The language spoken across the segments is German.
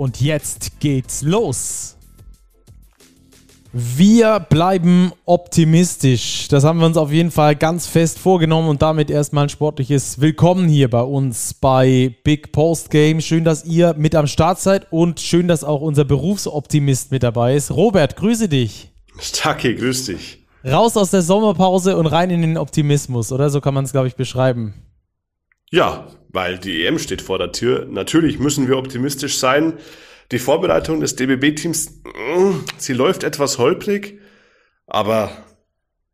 Und jetzt geht's los. Wir bleiben optimistisch. Das haben wir uns auf jeden Fall ganz fest vorgenommen und damit erstmal ein sportliches Willkommen hier bei uns bei Big Post Game. Schön, dass ihr mit am Start seid und schön, dass auch unser Berufsoptimist mit dabei ist. Robert, grüße dich. Stacke, grüß dich. Raus aus der Sommerpause und rein in den Optimismus, oder? So kann man es, glaube ich, beschreiben. Ja, weil die EM steht vor der Tür. Natürlich müssen wir optimistisch sein. Die Vorbereitung des DBB-Teams, mm, sie läuft etwas holprig, aber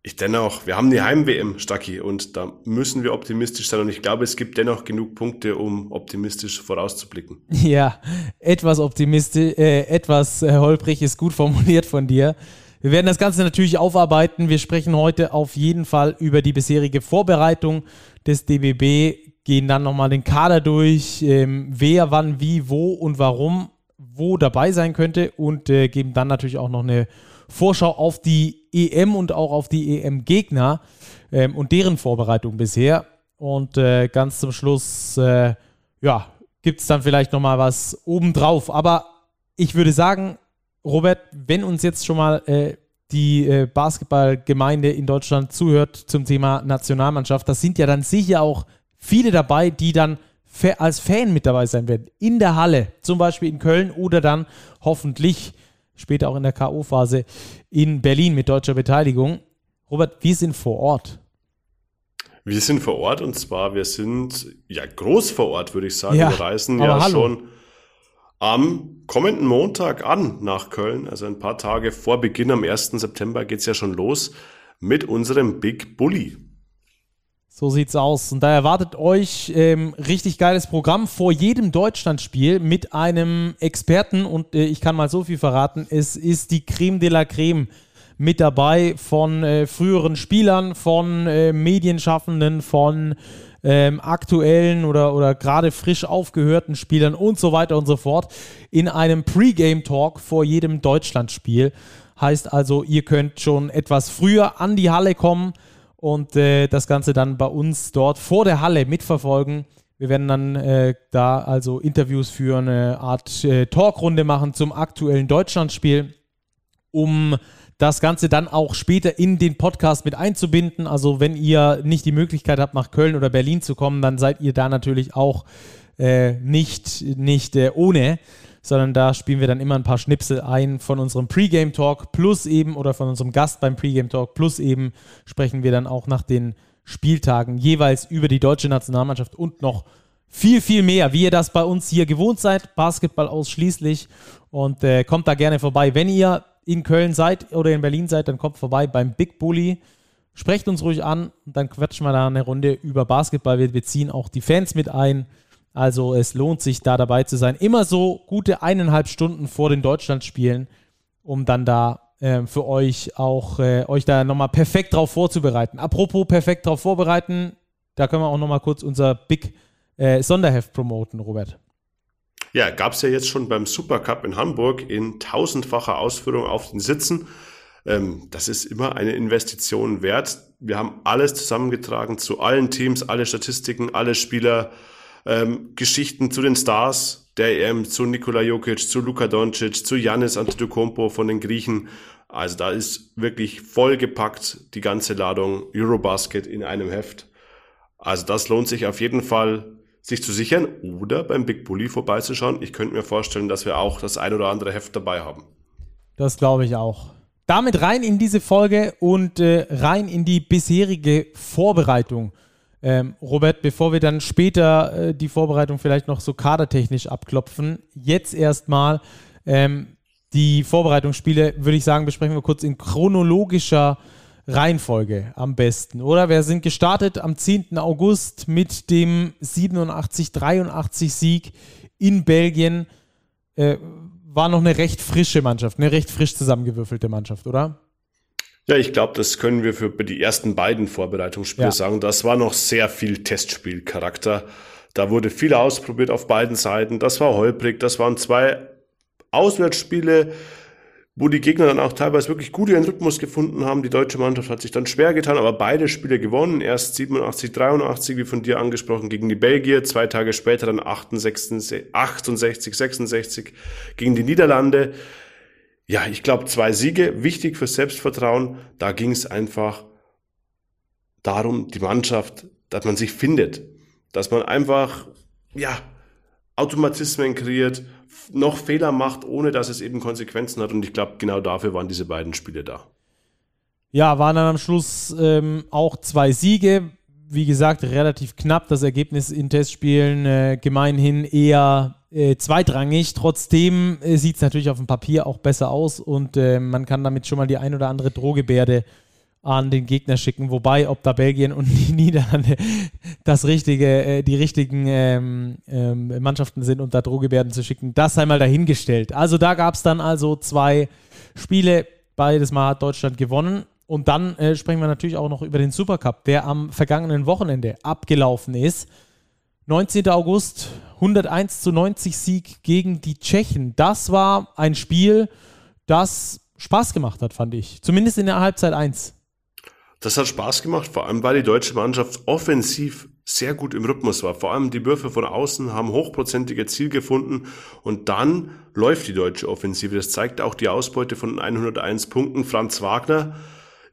ich dennoch, wir haben die Heim-WM, Stacki, und da müssen wir optimistisch sein. Und ich glaube, es gibt dennoch genug Punkte, um optimistisch vorauszublicken. Ja, etwas optimistisch, äh, etwas äh, holprig ist gut formuliert von dir. Wir werden das Ganze natürlich aufarbeiten. Wir sprechen heute auf jeden Fall über die bisherige Vorbereitung des DBB, gehen dann nochmal den Kader durch, ähm, wer, wann, wie, wo und warum wo dabei sein könnte und äh, geben dann natürlich auch noch eine Vorschau auf die EM und auch auf die EM-Gegner ähm, und deren Vorbereitung bisher. Und äh, ganz zum Schluss, äh, ja, gibt es dann vielleicht nochmal was obendrauf. Aber ich würde sagen, Robert, wenn uns jetzt schon mal äh, die äh, Basketballgemeinde in Deutschland zuhört zum Thema Nationalmannschaft, das sind ja dann sicher auch viele dabei, die dann als Fan mit dabei sein werden. In der Halle, zum Beispiel in Köln oder dann hoffentlich später auch in der K.O.-Phase in Berlin mit deutscher Beteiligung. Robert, wir sind vor Ort. Wir sind vor Ort und zwar, wir sind ja groß vor Ort, würde ich sagen. Ja, wir reisen ja hallo. schon am kommenden Montag an nach Köln. Also ein paar Tage vor Beginn am 1. September geht es ja schon los mit unserem Big Bully. So sieht's aus. Und da erwartet euch ähm, richtig geiles Programm vor jedem Deutschlandspiel mit einem Experten. Und äh, ich kann mal so viel verraten: Es ist die Creme de la Creme mit dabei von äh, früheren Spielern, von äh, Medienschaffenden, von ähm, aktuellen oder, oder gerade frisch aufgehörten Spielern und so weiter und so fort in einem Pre-Game-Talk vor jedem Deutschlandspiel. Heißt also, ihr könnt schon etwas früher an die Halle kommen und äh, das Ganze dann bei uns dort vor der Halle mitverfolgen. Wir werden dann äh, da also Interviews führen, eine Art äh, Talkrunde machen zum aktuellen Deutschlandspiel, um das Ganze dann auch später in den Podcast mit einzubinden. Also wenn ihr nicht die Möglichkeit habt, nach Köln oder Berlin zu kommen, dann seid ihr da natürlich auch äh, nicht, nicht äh, ohne sondern da spielen wir dann immer ein paar Schnipsel ein von unserem Pre-Game Talk plus eben oder von unserem Gast beim Pre-Game Talk plus eben sprechen wir dann auch nach den Spieltagen jeweils über die deutsche Nationalmannschaft und noch viel, viel mehr, wie ihr das bei uns hier gewohnt seid. Basketball ausschließlich und äh, kommt da gerne vorbei. Wenn ihr in Köln seid oder in Berlin seid, dann kommt vorbei beim Big Bully. Sprecht uns ruhig an und dann quatschen wir da eine Runde über Basketball. Wir, wir ziehen auch die Fans mit ein. Also es lohnt sich, da dabei zu sein. Immer so gute eineinhalb Stunden vor den Deutschlandspielen, um dann da äh, für euch auch äh, euch da nochmal perfekt drauf vorzubereiten. Apropos perfekt drauf vorbereiten, da können wir auch nochmal kurz unser Big äh, Sonderheft promoten, Robert. Ja, gab es ja jetzt schon beim Supercup in Hamburg in tausendfacher Ausführung auf den Sitzen. Ähm, das ist immer eine Investition wert. Wir haben alles zusammengetragen zu allen Teams, alle Statistiken, alle Spieler, ähm, Geschichten zu den Stars der EM, zu Nikola Jokic, zu Luka Doncic, zu Yannis Antetokounmpo von den Griechen. Also da ist wirklich vollgepackt die ganze Ladung Eurobasket in einem Heft. Also das lohnt sich auf jeden Fall, sich zu sichern oder beim Big Bully vorbeizuschauen. Ich könnte mir vorstellen, dass wir auch das ein oder andere Heft dabei haben. Das glaube ich auch. Damit rein in diese Folge und äh, rein in die bisherige Vorbereitung ähm, Robert, bevor wir dann später äh, die Vorbereitung vielleicht noch so kadertechnisch abklopfen, jetzt erstmal ähm, die Vorbereitungsspiele, würde ich sagen, besprechen wir kurz in chronologischer Reihenfolge am besten, oder? Wir sind gestartet am 10. August mit dem 87-83 Sieg in Belgien. Äh, war noch eine recht frische Mannschaft, eine recht frisch zusammengewürfelte Mannschaft, oder? Ja, ich glaube, das können wir für die ersten beiden Vorbereitungsspiele ja. sagen. Das war noch sehr viel Testspielcharakter. Da wurde viel ausprobiert auf beiden Seiten. Das war holprig. Das waren zwei Auswärtsspiele, wo die Gegner dann auch teilweise wirklich gut ihren Rhythmus gefunden haben. Die deutsche Mannschaft hat sich dann schwer getan, aber beide Spiele gewonnen. Erst 87, 83, wie von dir angesprochen, gegen die Belgier. Zwei Tage später dann 68, 68 66 gegen die Niederlande. Ja, ich glaube, zwei Siege, wichtig für Selbstvertrauen. Da ging es einfach darum, die Mannschaft, dass man sich findet. Dass man einfach, ja, Automatismen kreiert, noch Fehler macht, ohne dass es eben Konsequenzen hat. Und ich glaube, genau dafür waren diese beiden Spiele da. Ja, waren dann am Schluss ähm, auch zwei Siege. Wie gesagt, relativ knapp das Ergebnis in Testspielen. Äh, gemeinhin eher äh, zweitrangig. Trotzdem äh, sieht es natürlich auf dem Papier auch besser aus und äh, man kann damit schon mal die ein oder andere Drohgebärde an den Gegner schicken. Wobei, ob da Belgien und die Niederlande das richtige, äh, die richtigen ähm, ähm, Mannschaften sind, um da Drohgebärden zu schicken, das sei mal dahingestellt. Also da gab es dann also zwei Spiele. Beides Mal hat Deutschland gewonnen. Und dann äh, sprechen wir natürlich auch noch über den Supercup, der am vergangenen Wochenende abgelaufen ist. 19. August, 101 zu 90 Sieg gegen die Tschechen. Das war ein Spiel, das Spaß gemacht hat, fand ich. Zumindest in der Halbzeit 1. Das hat Spaß gemacht, vor allem weil die deutsche Mannschaft offensiv sehr gut im Rhythmus war. Vor allem die Würfe von außen haben hochprozentige Ziel gefunden und dann läuft die deutsche Offensive. Das zeigt auch die Ausbeute von 101 Punkten. Franz Wagner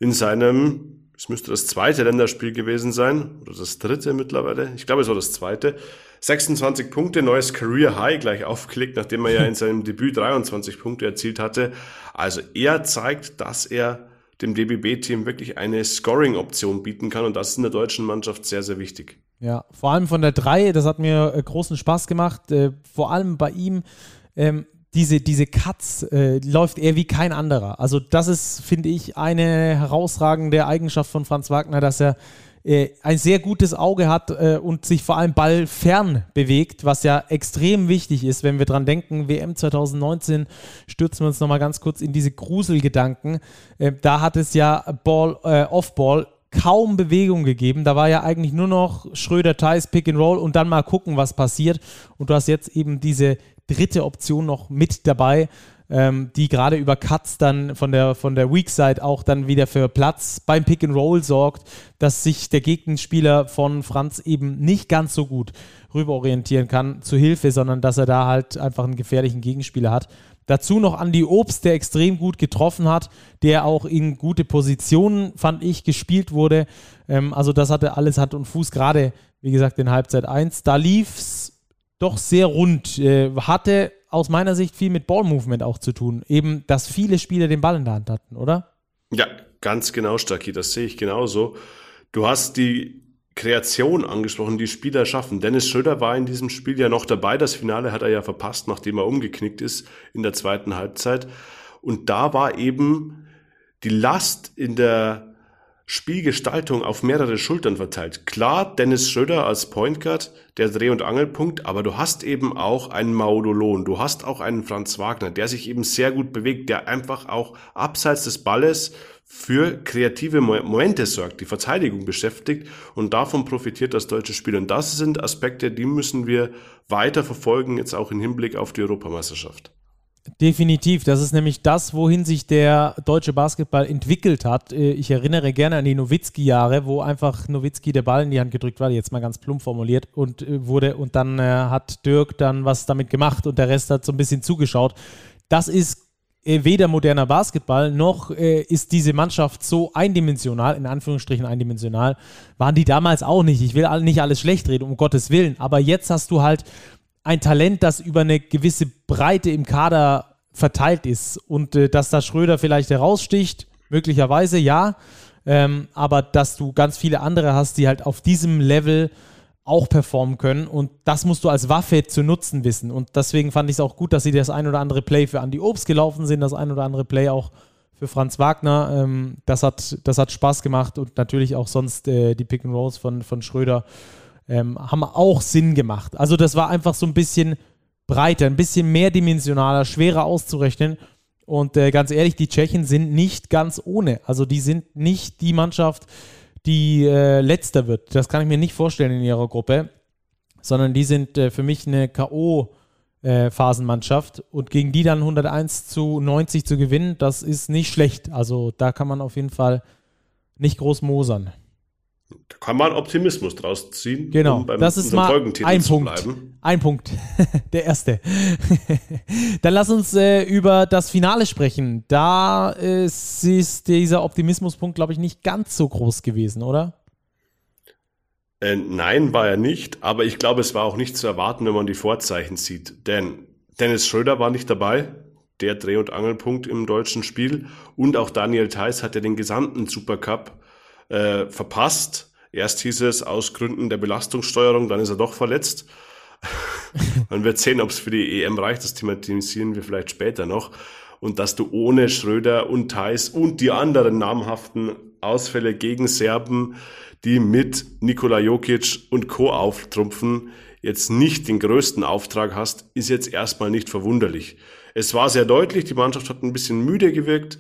in seinem, es müsste das zweite Länderspiel gewesen sein, oder das dritte mittlerweile, ich glaube es war das zweite, 26 Punkte, neues Career High gleich aufgelegt, nachdem er ja in seinem Debüt 23 Punkte erzielt hatte. Also er zeigt, dass er dem DBB-Team wirklich eine Scoring-Option bieten kann und das ist in der deutschen Mannschaft sehr, sehr wichtig. Ja, vor allem von der 3, das hat mir äh, großen Spaß gemacht. Äh, vor allem bei ihm, ähm, diese, diese Cuts äh, läuft er wie kein anderer. Also, das ist, finde ich, eine herausragende Eigenschaft von Franz Wagner, dass er äh, ein sehr gutes Auge hat äh, und sich vor allem ballfern bewegt, was ja extrem wichtig ist, wenn wir dran denken, WM 2019, stürzen wir uns nochmal ganz kurz in diese Gruselgedanken. Äh, da hat es ja Ball, äh, Off-Ball kaum Bewegung gegeben. Da war ja eigentlich nur noch Schröder, Thais, Pick and Roll und dann mal gucken, was passiert. Und du hast jetzt eben diese dritte Option noch mit dabei ähm, die gerade über Cuts dann von der, von der Weak Side auch dann wieder für Platz beim Pick and Roll sorgt, dass sich der Gegenspieler von Franz eben nicht ganz so gut rüberorientieren kann zu Hilfe, sondern dass er da halt einfach einen gefährlichen Gegenspieler hat. Dazu noch Andy Obst, der extrem gut getroffen hat, der auch in gute Positionen, fand ich, gespielt wurde. Ähm, also das hatte alles Hand und Fuß, gerade, wie gesagt, in Halbzeit 1. Da lief es doch sehr rund. Äh, hatte aus meiner Sicht viel mit Ballmovement auch zu tun. Eben, dass viele Spieler den Ball in der Hand hatten, oder? Ja, ganz genau, Stacki, das sehe ich genauso. Du hast die Kreation angesprochen, die Spieler schaffen. Dennis Schröder war in diesem Spiel ja noch dabei. Das Finale hat er ja verpasst, nachdem er umgeknickt ist in der zweiten Halbzeit. Und da war eben die Last in der Spielgestaltung auf mehrere Schultern verteilt. Klar, Dennis Schröder als Point Guard, der Dreh- und Angelpunkt, aber du hast eben auch einen Maudolon, du hast auch einen Franz Wagner, der sich eben sehr gut bewegt, der einfach auch abseits des Balles für kreative Momente sorgt, die Verteidigung beschäftigt und davon profitiert das deutsche Spiel. Und das sind Aspekte, die müssen wir weiter verfolgen, jetzt auch im Hinblick auf die Europameisterschaft. Definitiv. Das ist nämlich das, wohin sich der deutsche Basketball entwickelt hat. Äh, ich erinnere gerne an die Nowitzki-Jahre, wo einfach Nowitzki der Ball in die Hand gedrückt war, jetzt mal ganz plump formuliert, und äh, wurde, und dann äh, hat Dirk dann was damit gemacht und der Rest hat so ein bisschen zugeschaut. Das ist weder moderner Basketball noch ist diese Mannschaft so eindimensional, in Anführungsstrichen eindimensional, waren die damals auch nicht. Ich will nicht alles schlecht reden, um Gottes Willen, aber jetzt hast du halt ein Talent, das über eine gewisse Breite im Kader verteilt ist. Und äh, dass da Schröder vielleicht heraussticht, möglicherweise ja. Ähm, aber dass du ganz viele andere hast, die halt auf diesem Level auch performen können. Und das musst du als Waffe zu nutzen wissen. Und deswegen fand ich es auch gut, dass sie das ein oder andere Play für Andy Obst gelaufen sind, das ein oder andere Play auch für Franz Wagner. Ähm, das, hat, das hat Spaß gemacht und natürlich auch sonst äh, die Pick and Rolls von, von Schröder ähm, haben auch Sinn gemacht. Also das war einfach so ein bisschen breiter, ein bisschen mehrdimensionaler, schwerer auszurechnen. Und äh, ganz ehrlich, die Tschechen sind nicht ganz ohne. Also die sind nicht die Mannschaft, die äh, letzter wird. Das kann ich mir nicht vorstellen in ihrer Gruppe, sondern die sind äh, für mich eine K.O.-Phasenmannschaft. Äh, Und gegen die dann 101 zu 90 zu gewinnen, das ist nicht schlecht. Also da kann man auf jeden Fall nicht groß mosern. Da kann man Optimismus draus ziehen. Genau, um das ist mal ein Punkt. Ein Punkt, der erste. Dann lass uns äh, über das Finale sprechen. Da ist, ist dieser Optimismuspunkt, glaube ich, nicht ganz so groß gewesen, oder? Äh, nein, war er nicht. Aber ich glaube, es war auch nicht zu erwarten, wenn man die Vorzeichen sieht. Denn Dennis Schröder war nicht dabei, der Dreh- und Angelpunkt im deutschen Spiel. Und auch Daniel Theiss hat ja den gesamten Supercup äh, verpasst. Erst hieß es aus Gründen der Belastungssteuerung, dann ist er doch verletzt. Man wird sehen, ob es für die EM reicht. Das thematisieren wir vielleicht später noch. Und dass du ohne Schröder und Thais und die anderen namhaften Ausfälle gegen Serben, die mit Nikola Jokic und Co. auftrumpfen, jetzt nicht den größten Auftrag hast, ist jetzt erstmal nicht verwunderlich. Es war sehr deutlich, die Mannschaft hat ein bisschen müde gewirkt,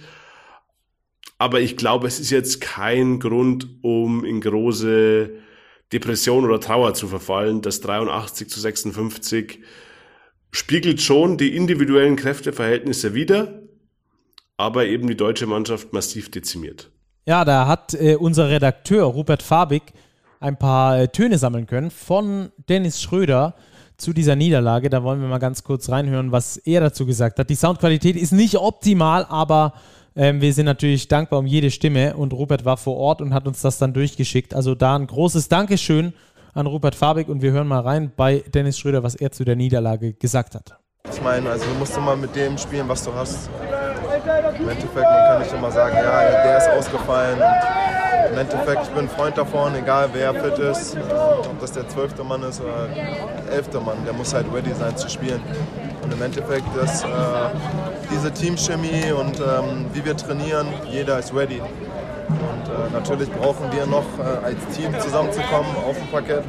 aber ich glaube, es ist jetzt kein Grund, um in große Depression oder Trauer zu verfallen. Das 83 zu 56 spiegelt schon die individuellen Kräfteverhältnisse wider, aber eben die deutsche Mannschaft massiv dezimiert. Ja, da hat äh, unser Redakteur Rupert Fabig ein paar äh, Töne sammeln können von Dennis Schröder zu dieser Niederlage. Da wollen wir mal ganz kurz reinhören, was er dazu gesagt hat. Die Soundqualität ist nicht optimal, aber ähm, wir sind natürlich dankbar um jede Stimme und Rupert war vor Ort und hat uns das dann durchgeschickt. Also da ein großes Dankeschön an Rupert Fabig und wir hören mal rein bei Dennis Schröder, was er zu der Niederlage gesagt hat. Ich meine, also du musst immer mit dem spielen, was du hast. Im Endeffekt, man kann nicht immer sagen, ja, der ist ausgefallen. Im Endeffekt, ich bin ein Freund davon, egal wer fit ist, ob das der zwölfte Mann ist oder elfte Mann, der muss halt ready sein zu spielen. Im Endeffekt ist äh, diese Teamchemie und ähm, wie wir trainieren, jeder ist ready. Und äh, natürlich brauchen wir noch äh, als Team zusammenzukommen auf dem Parkett.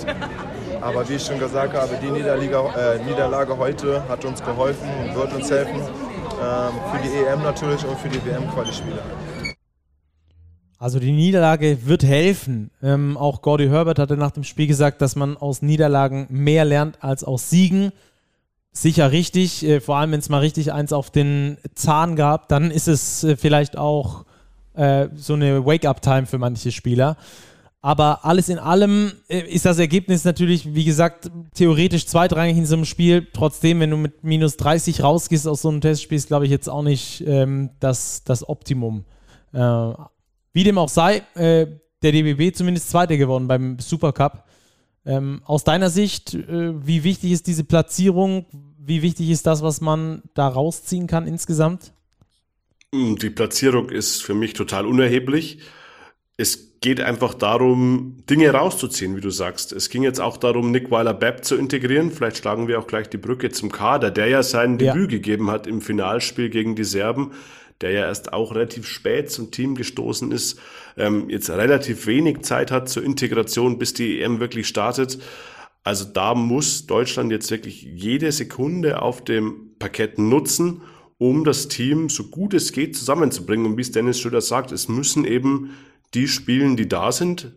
Aber wie ich schon gesagt habe, die äh, Niederlage heute hat uns geholfen und wird uns helfen. Ähm, für die EM natürlich und für die WM-Quali-Spiele. Also die Niederlage wird helfen. Ähm, auch Gordy Herbert hatte nach dem Spiel gesagt, dass man aus Niederlagen mehr lernt als aus Siegen sicher richtig, äh, vor allem wenn es mal richtig eins auf den Zahn gab, dann ist es äh, vielleicht auch äh, so eine Wake-up-Time für manche Spieler. Aber alles in allem äh, ist das Ergebnis natürlich, wie gesagt, theoretisch zweitrangig in so einem Spiel. Trotzdem, wenn du mit minus 30 rausgehst aus so einem Testspiel, ist, glaube ich, jetzt auch nicht ähm, das, das Optimum. Äh, wie dem auch sei, äh, der DBB zumindest Zweiter geworden beim Supercup. Ähm, aus deiner Sicht, äh, wie wichtig ist diese Platzierung? Wie wichtig ist das, was man da rausziehen kann insgesamt? Hm, die Platzierung ist für mich total unerheblich. Es geht einfach darum, Dinge rauszuziehen, wie du sagst. Es ging jetzt auch darum, Nick Weiler-Bepp zu integrieren. Vielleicht schlagen wir auch gleich die Brücke zum Kader, der ja sein ja. Debüt gegeben hat im Finalspiel gegen die Serben der ja erst auch relativ spät zum Team gestoßen ist, ähm, jetzt relativ wenig Zeit hat zur Integration, bis die EM wirklich startet. Also da muss Deutschland jetzt wirklich jede Sekunde auf dem Parkett nutzen, um das Team so gut es geht zusammenzubringen. Und wie es Dennis Schröder sagt, es müssen eben die spielen, die da sind.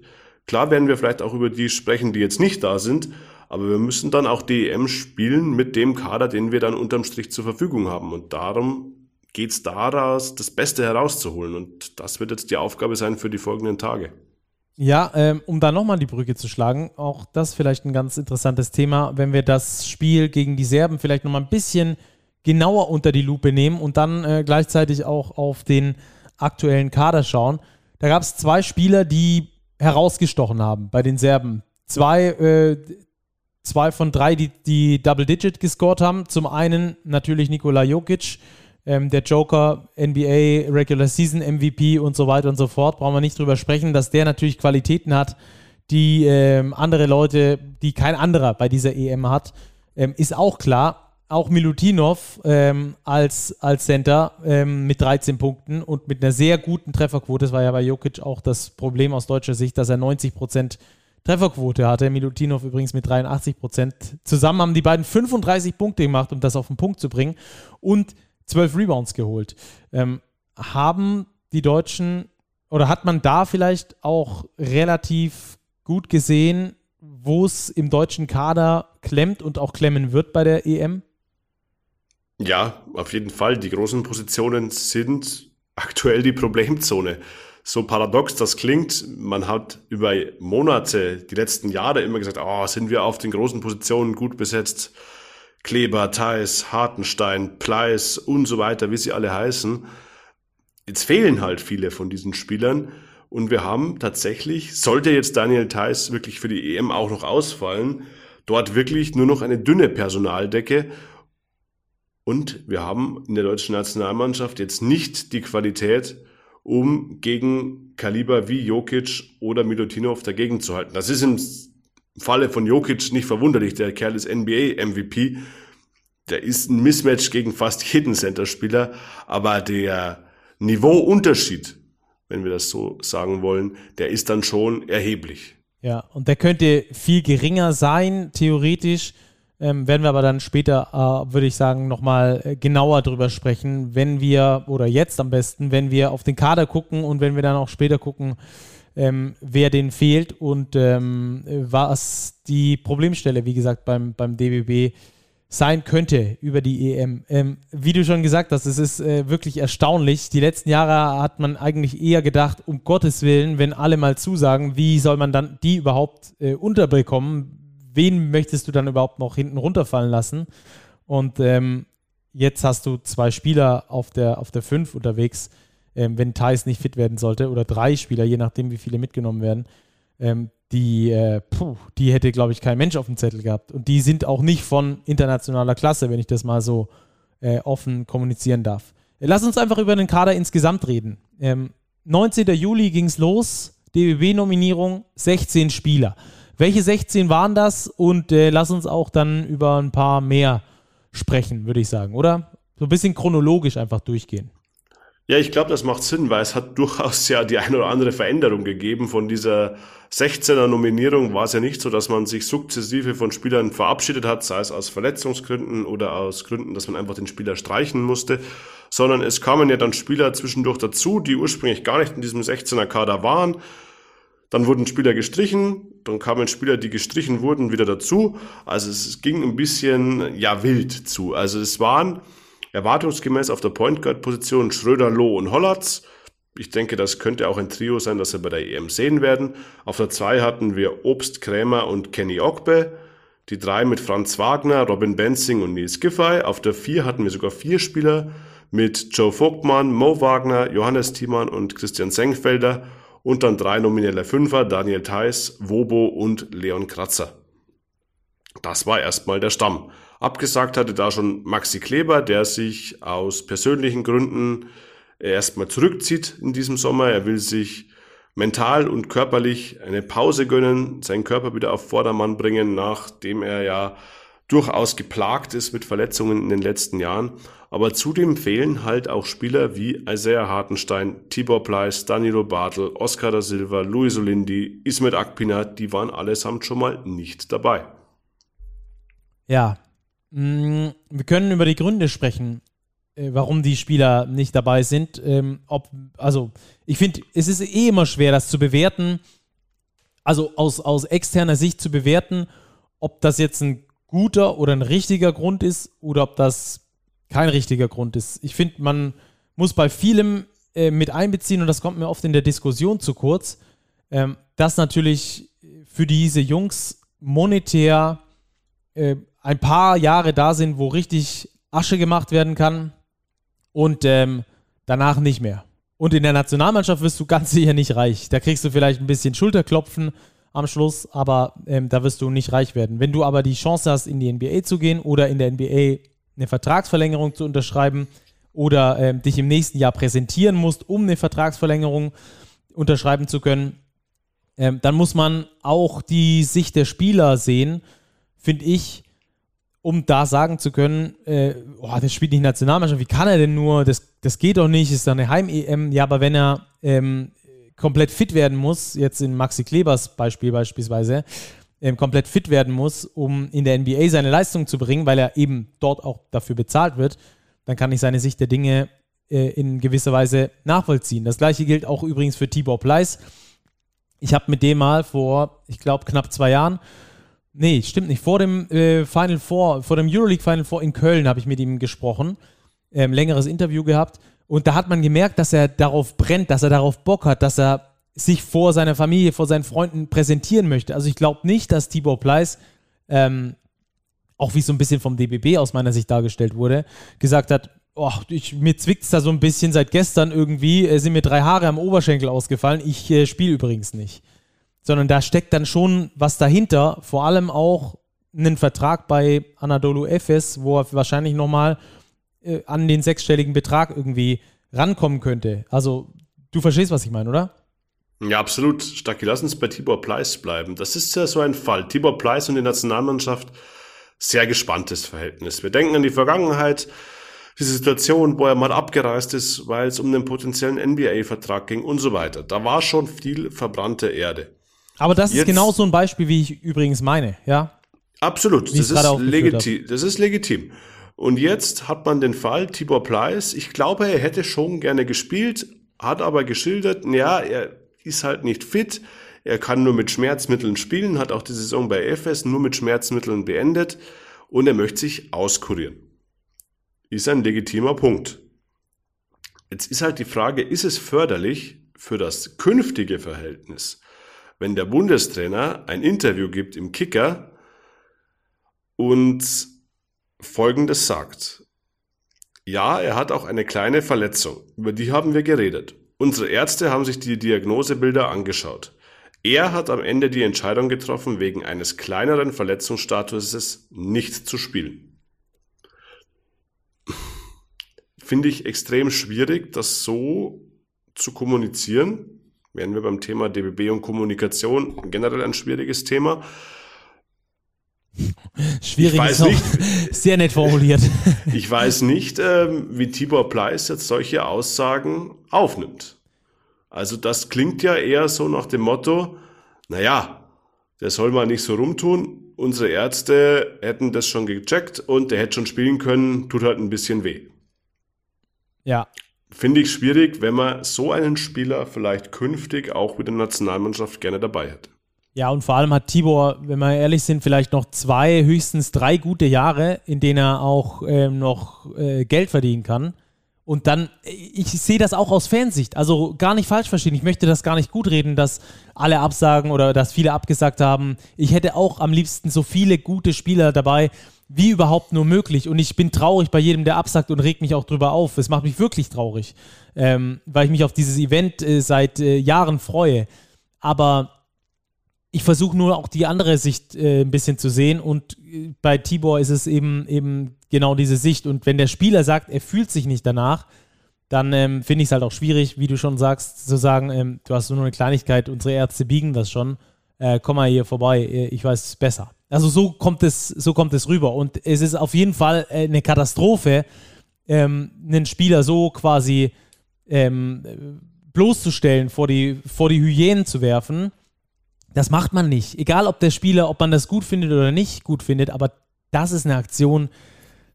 Klar werden wir vielleicht auch über die sprechen, die jetzt nicht da sind, aber wir müssen dann auch die EM spielen mit dem Kader, den wir dann unterm Strich zur Verfügung haben. Und darum geht es daraus, das Beste herauszuholen. Und das wird jetzt die Aufgabe sein für die folgenden Tage. Ja, ähm, um da nochmal die Brücke zu schlagen, auch das vielleicht ein ganz interessantes Thema, wenn wir das Spiel gegen die Serben vielleicht nochmal ein bisschen genauer unter die Lupe nehmen und dann äh, gleichzeitig auch auf den aktuellen Kader schauen. Da gab es zwei Spieler, die herausgestochen haben bei den Serben. Zwei, äh, zwei von drei, die, die Double Digit gescored haben. Zum einen natürlich Nikola Jokic, ähm, der Joker, NBA, Regular Season MVP und so weiter und so fort, brauchen wir nicht drüber sprechen, dass der natürlich Qualitäten hat, die ähm, andere Leute, die kein anderer bei dieser EM hat, ähm, ist auch klar. Auch Milutinov ähm, als, als Center ähm, mit 13 Punkten und mit einer sehr guten Trefferquote. Das war ja bei Jokic auch das Problem aus deutscher Sicht, dass er 90 Prozent Trefferquote hatte Milutinov übrigens mit 83 Prozent. Zusammen haben die beiden 35 Punkte gemacht, um das auf den Punkt zu bringen und 12 Rebounds geholt. Ähm, haben die Deutschen oder hat man da vielleicht auch relativ gut gesehen, wo es im deutschen Kader klemmt und auch klemmen wird bei der EM? Ja, auf jeden Fall. Die großen Positionen sind aktuell die Problemzone. So paradox das klingt, man hat über Monate, die letzten Jahre immer gesagt, oh, sind wir auf den großen Positionen gut besetzt. Kleber, Theis, Hartenstein, Pleiss und so weiter, wie sie alle heißen. Jetzt fehlen halt viele von diesen Spielern und wir haben tatsächlich, sollte jetzt Daniel Theiss wirklich für die EM auch noch ausfallen, dort wirklich nur noch eine dünne Personaldecke und wir haben in der deutschen Nationalmannschaft jetzt nicht die Qualität, um gegen Kaliber wie Jokic oder Milutinov dagegen zu halten. Das ist im Falle von Jokic nicht verwunderlich. Der Kerl ist NBA-MVP. Der ist ein Mismatch gegen fast jeden Center-Spieler. Aber der Niveauunterschied, wenn wir das so sagen wollen, der ist dann schon erheblich. Ja, und der könnte viel geringer sein, theoretisch. Ähm, werden wir aber dann später, äh, würde ich sagen, nochmal äh, genauer drüber sprechen, wenn wir, oder jetzt am besten, wenn wir auf den Kader gucken und wenn wir dann auch später gucken, ähm, wer den fehlt und ähm, was die Problemstelle, wie gesagt, beim, beim DBB sein könnte über die EM. Ähm, wie du schon gesagt hast, es ist äh, wirklich erstaunlich. Die letzten Jahre hat man eigentlich eher gedacht, um Gottes Willen, wenn alle mal zusagen, wie soll man dann die überhaupt äh, unterbekommen? wen möchtest du dann überhaupt noch hinten runterfallen lassen? Und ähm, jetzt hast du zwei Spieler auf der, auf der 5 unterwegs, ähm, wenn Thais nicht fit werden sollte, oder drei Spieler, je nachdem, wie viele mitgenommen werden. Ähm, die, äh, puh, die hätte, glaube ich, kein Mensch auf dem Zettel gehabt. Und die sind auch nicht von internationaler Klasse, wenn ich das mal so äh, offen kommunizieren darf. Lass uns einfach über den Kader insgesamt reden. Ähm, 19. Juli ging es los, DBB-Nominierung, 16 Spieler. Welche 16 waren das? Und äh, lass uns auch dann über ein paar mehr sprechen, würde ich sagen, oder? So ein bisschen chronologisch einfach durchgehen. Ja, ich glaube, das macht Sinn, weil es hat durchaus ja die eine oder andere Veränderung gegeben. Von dieser 16er Nominierung war es ja nicht so, dass man sich sukzessive von Spielern verabschiedet hat, sei es aus Verletzungsgründen oder aus Gründen, dass man einfach den Spieler streichen musste, sondern es kamen ja dann Spieler zwischendurch dazu, die ursprünglich gar nicht in diesem 16er Kader waren, dann wurden Spieler gestrichen, dann kamen Spieler, die gestrichen wurden, wieder dazu. Also es ging ein bisschen, ja, wild zu. Also es waren erwartungsgemäß auf der Point Guard Position Schröder, Loh und Hollatz. Ich denke, das könnte auch ein Trio sein, das wir bei der EM sehen werden. Auf der 2 hatten wir Obst, Krämer und Kenny Ogbe. Die drei mit Franz Wagner, Robin Benzing und Nils Giffey. Auf der 4 hatten wir sogar vier Spieler mit Joe Vogtmann, Mo Wagner, Johannes Thiemann und Christian Senkfelder und dann drei nominelle Fünfer, Daniel Theiss, Wobo und Leon Kratzer. Das war erstmal der Stamm. Abgesagt hatte da schon Maxi Kleber, der sich aus persönlichen Gründen erstmal zurückzieht in diesem Sommer. Er will sich mental und körperlich eine Pause gönnen, seinen Körper wieder auf Vordermann bringen, nachdem er ja durchaus geplagt ist mit Verletzungen in den letzten Jahren. Aber zudem fehlen halt auch Spieler wie Isaiah Hartenstein, Tibor Pleiss, Danilo Bartel, Oscar da Silva, Luis Olindi, Ismet Akpina, die waren allesamt schon mal nicht dabei. Ja, wir können über die Gründe sprechen, äh, warum die Spieler nicht dabei sind. Ähm, ob, also, ich finde, es ist eh immer schwer, das zu bewerten, also aus, aus externer Sicht zu bewerten, ob das jetzt ein guter oder ein richtiger Grund ist oder ob das kein richtiger Grund ist. Ich finde, man muss bei vielem äh, mit einbeziehen, und das kommt mir oft in der Diskussion zu kurz, ähm, dass natürlich für diese Jungs monetär äh, ein paar Jahre da sind, wo richtig Asche gemacht werden kann und ähm, danach nicht mehr. Und in der Nationalmannschaft wirst du ganz sicher nicht reich. Da kriegst du vielleicht ein bisschen Schulterklopfen am Schluss, aber ähm, da wirst du nicht reich werden. Wenn du aber die Chance hast, in die NBA zu gehen oder in der NBA eine Vertragsverlängerung zu unterschreiben oder ähm, dich im nächsten Jahr präsentieren musst, um eine Vertragsverlängerung unterschreiben zu können, ähm, dann muss man auch die Sicht der Spieler sehen, finde ich, um da sagen zu können, äh, oh, der spielt nicht Nationalmannschaft, wie kann er denn nur, das, das geht doch nicht, ist doch eine Heim-EM, ja, aber wenn er ähm, komplett fit werden muss, jetzt in Maxi Klebers Beispiel beispielsweise, ähm, komplett fit werden muss, um in der NBA seine Leistung zu bringen, weil er eben dort auch dafür bezahlt wird, dann kann ich seine Sicht der Dinge äh, in gewisser Weise nachvollziehen. Das gleiche gilt auch übrigens für Tibor Pleiss. Ich habe mit dem mal vor, ich glaube, knapp zwei Jahren, nee, stimmt nicht, vor dem äh, Final Four, vor dem Euroleague Final Four in Köln habe ich mit ihm gesprochen, ähm, längeres Interview gehabt und da hat man gemerkt, dass er darauf brennt, dass er darauf Bock hat, dass er sich vor seiner Familie, vor seinen Freunden präsentieren möchte. Also ich glaube nicht, dass Tibor Pleiss, ähm, auch wie es so ein bisschen vom DBB aus meiner Sicht dargestellt wurde, gesagt hat, oh, ich, mir zwickt es da so ein bisschen seit gestern irgendwie, äh, sind mir drei Haare am Oberschenkel ausgefallen, ich äh, spiele übrigens nicht. Sondern da steckt dann schon was dahinter, vor allem auch einen Vertrag bei Anadolu Efes, wo er wahrscheinlich nochmal äh, an den sechsstelligen Betrag irgendwie rankommen könnte. Also du verstehst, was ich meine, oder? Ja, absolut. Stacki, lass uns bei Tibor Pleiss bleiben. Das ist ja so ein Fall. Tibor Pleiss und die Nationalmannschaft, sehr gespanntes Verhältnis. Wir denken an die Vergangenheit, diese Situation, wo er mal abgereist ist, weil es um den potenziellen NBA-Vertrag ging und so weiter. Da war schon viel verbrannte Erde. Aber das Jetzt, ist genau so ein Beispiel, wie ich übrigens meine, ja? Absolut. Das ist, legitim, das ist legitim. Und jetzt hat man den Fall Tibor Pleiss. Ich glaube, er hätte schon gerne gespielt, hat aber geschildert, ja, er ist halt nicht fit. Er kann nur mit Schmerzmitteln spielen, hat auch die Saison bei FS nur mit Schmerzmitteln beendet und er möchte sich auskurieren. Ist ein legitimer Punkt. Jetzt ist halt die Frage, ist es förderlich für das künftige Verhältnis, wenn der Bundestrainer ein Interview gibt im Kicker und Folgendes sagt. Ja, er hat auch eine kleine Verletzung, über die haben wir geredet. Unsere Ärzte haben sich die Diagnosebilder angeschaut. Er hat am Ende die Entscheidung getroffen, wegen eines kleineren Verletzungsstatuses nicht zu spielen. Finde ich extrem schwierig, das so zu kommunizieren. Wären wir beim Thema DBB und Kommunikation generell ein schwieriges Thema. Schwierig ist nicht, sehr nett formuliert. Ich weiß nicht, ähm, wie Tibor Pleiss jetzt solche Aussagen aufnimmt. Also das klingt ja eher so nach dem Motto, naja, der soll mal nicht so rumtun. Unsere Ärzte hätten das schon gecheckt und der hätte schon spielen können, tut halt ein bisschen weh. Ja. Finde ich schwierig, wenn man so einen Spieler vielleicht künftig auch mit der Nationalmannschaft gerne dabei hätte. Ja, und vor allem hat Tibor, wenn wir ehrlich sind, vielleicht noch zwei, höchstens drei gute Jahre, in denen er auch ähm, noch äh, Geld verdienen kann. Und dann, ich sehe das auch aus Fansicht. Also gar nicht falsch verstehen. Ich möchte das gar nicht gut reden, dass alle absagen oder dass viele abgesagt haben. Ich hätte auch am liebsten so viele gute Spieler dabei, wie überhaupt nur möglich. Und ich bin traurig bei jedem, der absagt und regt mich auch drüber auf. Es macht mich wirklich traurig, ähm, weil ich mich auf dieses Event äh, seit äh, Jahren freue. Aber ich versuche nur auch die andere Sicht äh, ein bisschen zu sehen und äh, bei Tibor ist es eben, eben genau diese Sicht und wenn der Spieler sagt, er fühlt sich nicht danach, dann ähm, finde ich es halt auch schwierig, wie du schon sagst, zu sagen, ähm, du hast nur eine Kleinigkeit, unsere Ärzte biegen das schon, äh, komm mal hier vorbei, äh, ich weiß es besser. Also so kommt es, so kommt es rüber und es ist auf jeden Fall äh, eine Katastrophe, ähm, einen Spieler so quasi ähm, bloßzustellen, vor die, vor die Hyänen zu werfen das macht man nicht. Egal, ob der Spieler, ob man das gut findet oder nicht gut findet, aber das ist eine Aktion,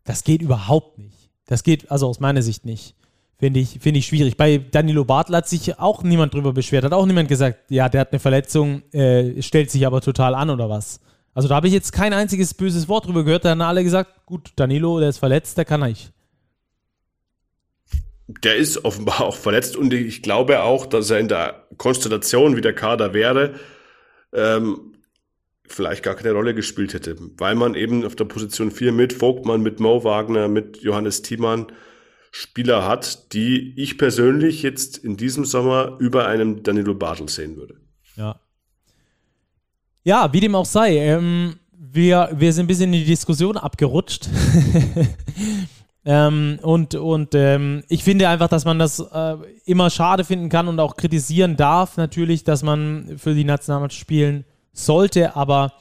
das geht überhaupt nicht. Das geht also aus meiner Sicht nicht. Finde ich, find ich schwierig. Bei Danilo Bartel hat sich auch niemand drüber beschwert. Hat auch niemand gesagt, ja, der hat eine Verletzung, äh, stellt sich aber total an oder was. Also da habe ich jetzt kein einziges böses Wort drüber gehört. Da haben alle gesagt, gut, Danilo, der ist verletzt, der kann nicht. Der ist offenbar auch verletzt und ich glaube auch, dass er in der Konstellation, wie der Kader wäre, ähm, vielleicht gar keine Rolle gespielt hätte, weil man eben auf der Position 4 mit Vogtmann, mit Mo Wagner, mit Johannes Thiemann Spieler hat, die ich persönlich jetzt in diesem Sommer über einem Danilo Bartel sehen würde. Ja. Ja, wie dem auch sei. Ähm, wir, wir sind ein bisschen in die Diskussion abgerutscht. ähm, und und ähm, ich finde einfach, dass man das äh, immer schade finden kann und auch kritisieren darf, natürlich, dass man für die Nationalmannschaft spielen sollte, aber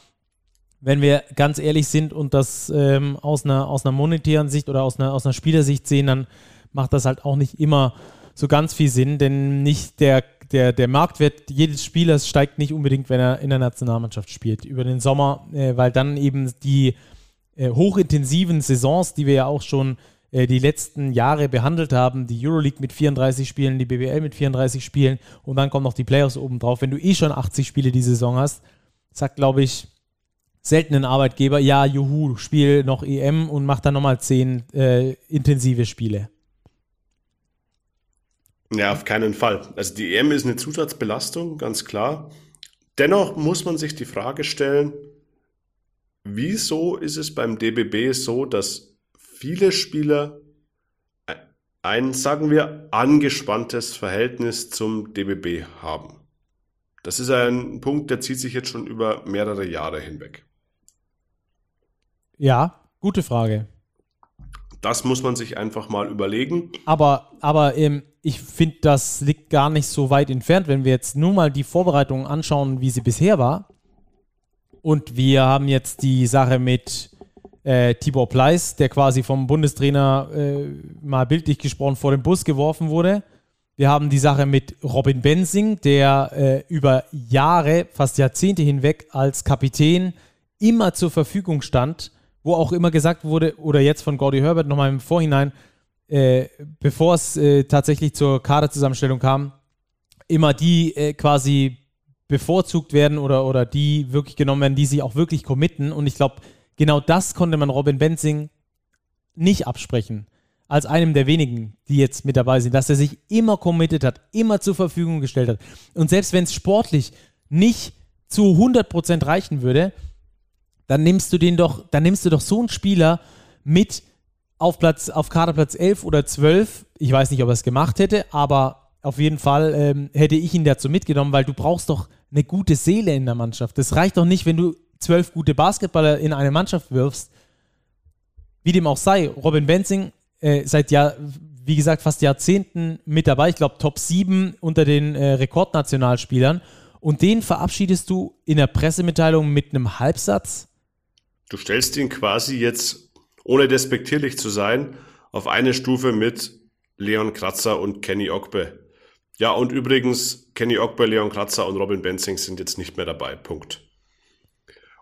wenn wir ganz ehrlich sind und das ähm, aus, einer, aus einer monetären Sicht oder aus einer, aus einer Spielersicht sehen, dann macht das halt auch nicht immer so ganz viel Sinn, denn nicht der, der, der Marktwert jedes Spielers steigt nicht unbedingt, wenn er in der Nationalmannschaft spielt, über den Sommer, äh, weil dann eben die äh, hochintensiven Saisons, die wir ja auch schon äh, die letzten Jahre behandelt haben, die Euroleague mit 34 Spielen, die BBL mit 34 Spielen und dann kommen noch die Playoffs oben drauf. Wenn du eh schon 80 Spiele die Saison hast, sagt, glaube ich, selten ein Arbeitgeber, ja, juhu, spiel noch EM und mach dann nochmal 10 äh, intensive Spiele. Ja, auf keinen Fall. Also die EM ist eine Zusatzbelastung, ganz klar. Dennoch muss man sich die Frage stellen, wieso ist es beim DBB so, dass viele Spieler ein, sagen wir, angespanntes Verhältnis zum DBB haben? Das ist ein Punkt, der zieht sich jetzt schon über mehrere Jahre hinweg. Ja, gute Frage. Das muss man sich einfach mal überlegen. Aber, aber ähm, ich finde, das liegt gar nicht so weit entfernt, wenn wir jetzt nur mal die Vorbereitungen anschauen, wie sie bisher war. Und wir haben jetzt die Sache mit äh, Tibor Pleiss, der quasi vom Bundestrainer äh, mal bildlich gesprochen vor den Bus geworfen wurde. Wir haben die Sache mit Robin Bensing, der äh, über Jahre, fast Jahrzehnte hinweg als Kapitän immer zur Verfügung stand wo auch immer gesagt wurde, oder jetzt von Gordy Herbert nochmal im Vorhinein, äh, bevor es äh, tatsächlich zur Kaderzusammenstellung kam, immer die äh, quasi bevorzugt werden oder, oder die wirklich genommen werden, die sich auch wirklich committen. Und ich glaube, genau das konnte man Robin Benzing nicht absprechen. Als einem der wenigen, die jetzt mit dabei sind, dass er sich immer committed hat, immer zur Verfügung gestellt hat. Und selbst wenn es sportlich nicht zu 100% reichen würde, dann nimmst du den doch, dann nimmst du doch so einen Spieler mit auf Platz, auf Kaderplatz 11 oder 12. Ich weiß nicht, ob er es gemacht hätte, aber auf jeden Fall ähm, hätte ich ihn dazu mitgenommen, weil du brauchst doch eine gute Seele in der Mannschaft. Das reicht doch nicht, wenn du zwölf gute Basketballer in eine Mannschaft wirfst. Wie dem auch sei, Robin Benzing äh, seit ja, wie gesagt, fast Jahrzehnten mit dabei. Ich glaube, Top 7 unter den äh, Rekordnationalspielern. Und den verabschiedest du in der Pressemitteilung mit einem Halbsatz. Du stellst ihn quasi jetzt, ohne despektierlich zu sein, auf eine Stufe mit Leon Kratzer und Kenny Ogbe. Ja, und übrigens, Kenny Ogbe, Leon Kratzer und Robin Benzing sind jetzt nicht mehr dabei. Punkt.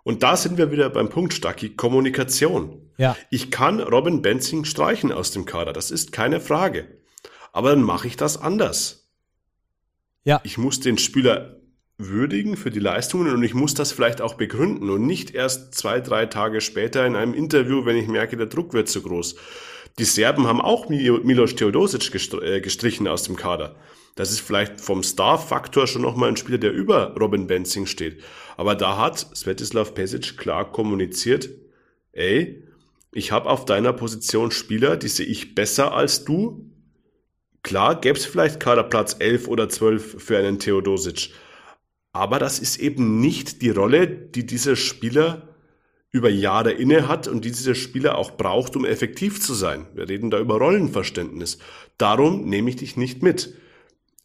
Und da sind wir wieder beim Punkt, Stacki, Kommunikation. Ja. Ich kann Robin Benzing streichen aus dem Kader, das ist keine Frage. Aber dann mache ich das anders. Ja. Ich muss den Spieler würdigen für die Leistungen und ich muss das vielleicht auch begründen und nicht erst zwei, drei Tage später in einem Interview, wenn ich merke, der Druck wird zu groß. Die Serben haben auch Milos Teodosic äh, gestrichen aus dem Kader. Das ist vielleicht vom Star-Faktor schon nochmal ein Spieler, der über Robin Benzing steht. Aber da hat Svetislav Pesic klar kommuniziert, ey, ich habe auf deiner Position Spieler, die sehe ich besser als du. Klar, gäbe es vielleicht Kaderplatz 11 oder 12 für einen Teodosic. Aber das ist eben nicht die Rolle, die dieser Spieler über Jahre inne hat und die dieser Spieler auch braucht, um effektiv zu sein. Wir reden da über Rollenverständnis. Darum nehme ich dich nicht mit.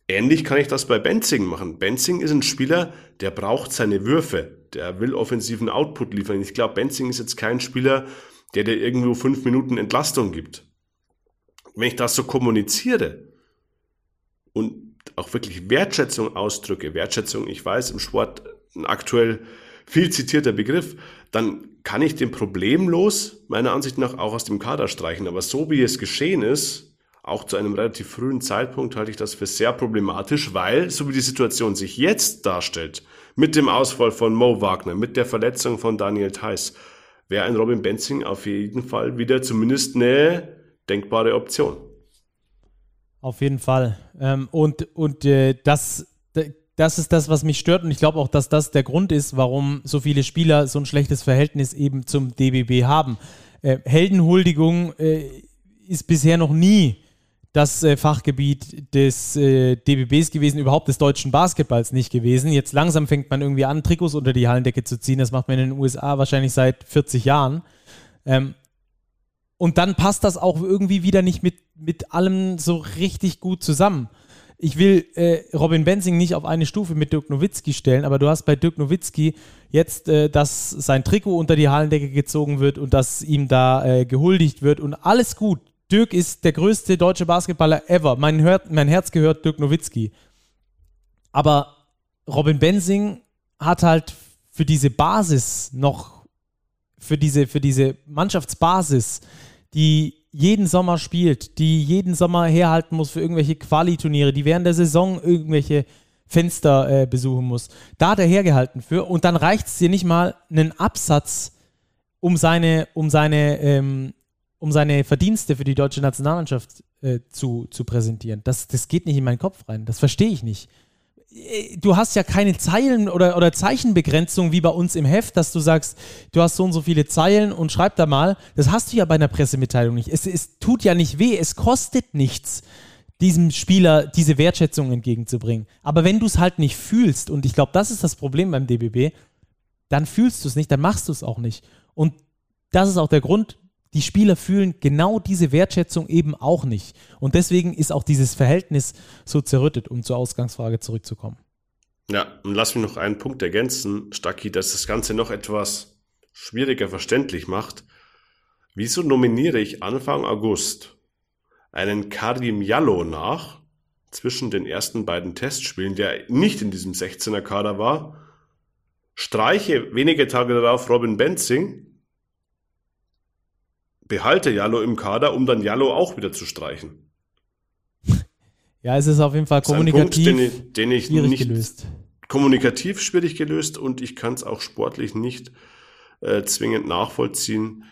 Ähnlich kann ich das bei Benzing machen. Benzing ist ein Spieler, der braucht seine Würfe. Der will offensiven Output liefern. Ich glaube, Benzing ist jetzt kein Spieler, der dir irgendwo fünf Minuten Entlastung gibt. Wenn ich das so kommuniziere und auch wirklich Wertschätzung ausdrücke, Wertschätzung, ich weiß, im Sport ein aktuell viel zitierter Begriff, dann kann ich den problemlos meiner Ansicht nach auch aus dem Kader streichen. Aber so wie es geschehen ist, auch zu einem relativ frühen Zeitpunkt halte ich das für sehr problematisch, weil, so wie die Situation sich jetzt darstellt, mit dem Ausfall von Mo Wagner, mit der Verletzung von Daniel Theiss, wäre ein Robin Benzing auf jeden Fall wieder zumindest eine denkbare Option. Auf jeden Fall. Ähm, und und äh, das, das ist das, was mich stört. Und ich glaube auch, dass das der Grund ist, warum so viele Spieler so ein schlechtes Verhältnis eben zum DBB haben. Äh, Heldenhuldigung äh, ist bisher noch nie das äh, Fachgebiet des äh, DBBs gewesen, überhaupt des deutschen Basketballs nicht gewesen. Jetzt langsam fängt man irgendwie an, Trikots unter die Hallendecke zu ziehen. Das macht man in den USA wahrscheinlich seit 40 Jahren. Ähm, und dann passt das auch irgendwie wieder nicht mit, mit allem so richtig gut zusammen. Ich will äh, Robin Benzing nicht auf eine Stufe mit Dirk Nowitzki stellen, aber du hast bei Dirk Nowitzki jetzt, äh, dass sein Trikot unter die Hallendecke gezogen wird und dass ihm da äh, gehuldigt wird und alles gut. Dirk ist der größte deutsche Basketballer ever. Mein, Hör mein Herz gehört Dirk Nowitzki. Aber Robin Benzing hat halt für diese Basis noch, für diese, für diese Mannschaftsbasis, die jeden Sommer spielt, die jeden Sommer herhalten muss für irgendwelche Quali-Turniere, die während der Saison irgendwelche Fenster äh, besuchen muss. Da hat er hergehalten für und dann reicht es dir nicht mal einen Absatz, um seine, um seine, ähm, um seine Verdienste für die deutsche Nationalmannschaft äh, zu, zu präsentieren. Das, das geht nicht in meinen Kopf rein. Das verstehe ich nicht. Äh, du hast ja keine Zeilen- oder, oder Zeichenbegrenzung wie bei uns im Heft, dass du sagst, du hast so und so viele Zeilen und schreib da mal. Das hast du ja bei einer Pressemitteilung nicht. Es, es tut ja nicht weh, es kostet nichts diesem Spieler diese Wertschätzung entgegenzubringen. Aber wenn du es halt nicht fühlst, und ich glaube, das ist das Problem beim DBB, dann fühlst du es nicht, dann machst du es auch nicht. Und das ist auch der Grund, die Spieler fühlen genau diese Wertschätzung eben auch nicht. Und deswegen ist auch dieses Verhältnis so zerrüttet, um zur Ausgangsfrage zurückzukommen. Ja, und lass mich noch einen Punkt ergänzen, Stacki, dass das Ganze noch etwas schwieriger verständlich macht. Wieso nominiere ich Anfang August einen Karim Jallo nach, zwischen den ersten beiden Testspielen, der nicht in diesem 16er Kader war, streiche wenige Tage darauf Robin Benzing, behalte Jallo im Kader, um dann Jallo auch wieder zu streichen. Ja, es ist auf jeden Fall kommunikativ Punkt, den den ich schwierig nicht gelöst. kommunikativ schwierig gelöst und ich kann es auch sportlich nicht äh, zwingend nachvollziehen,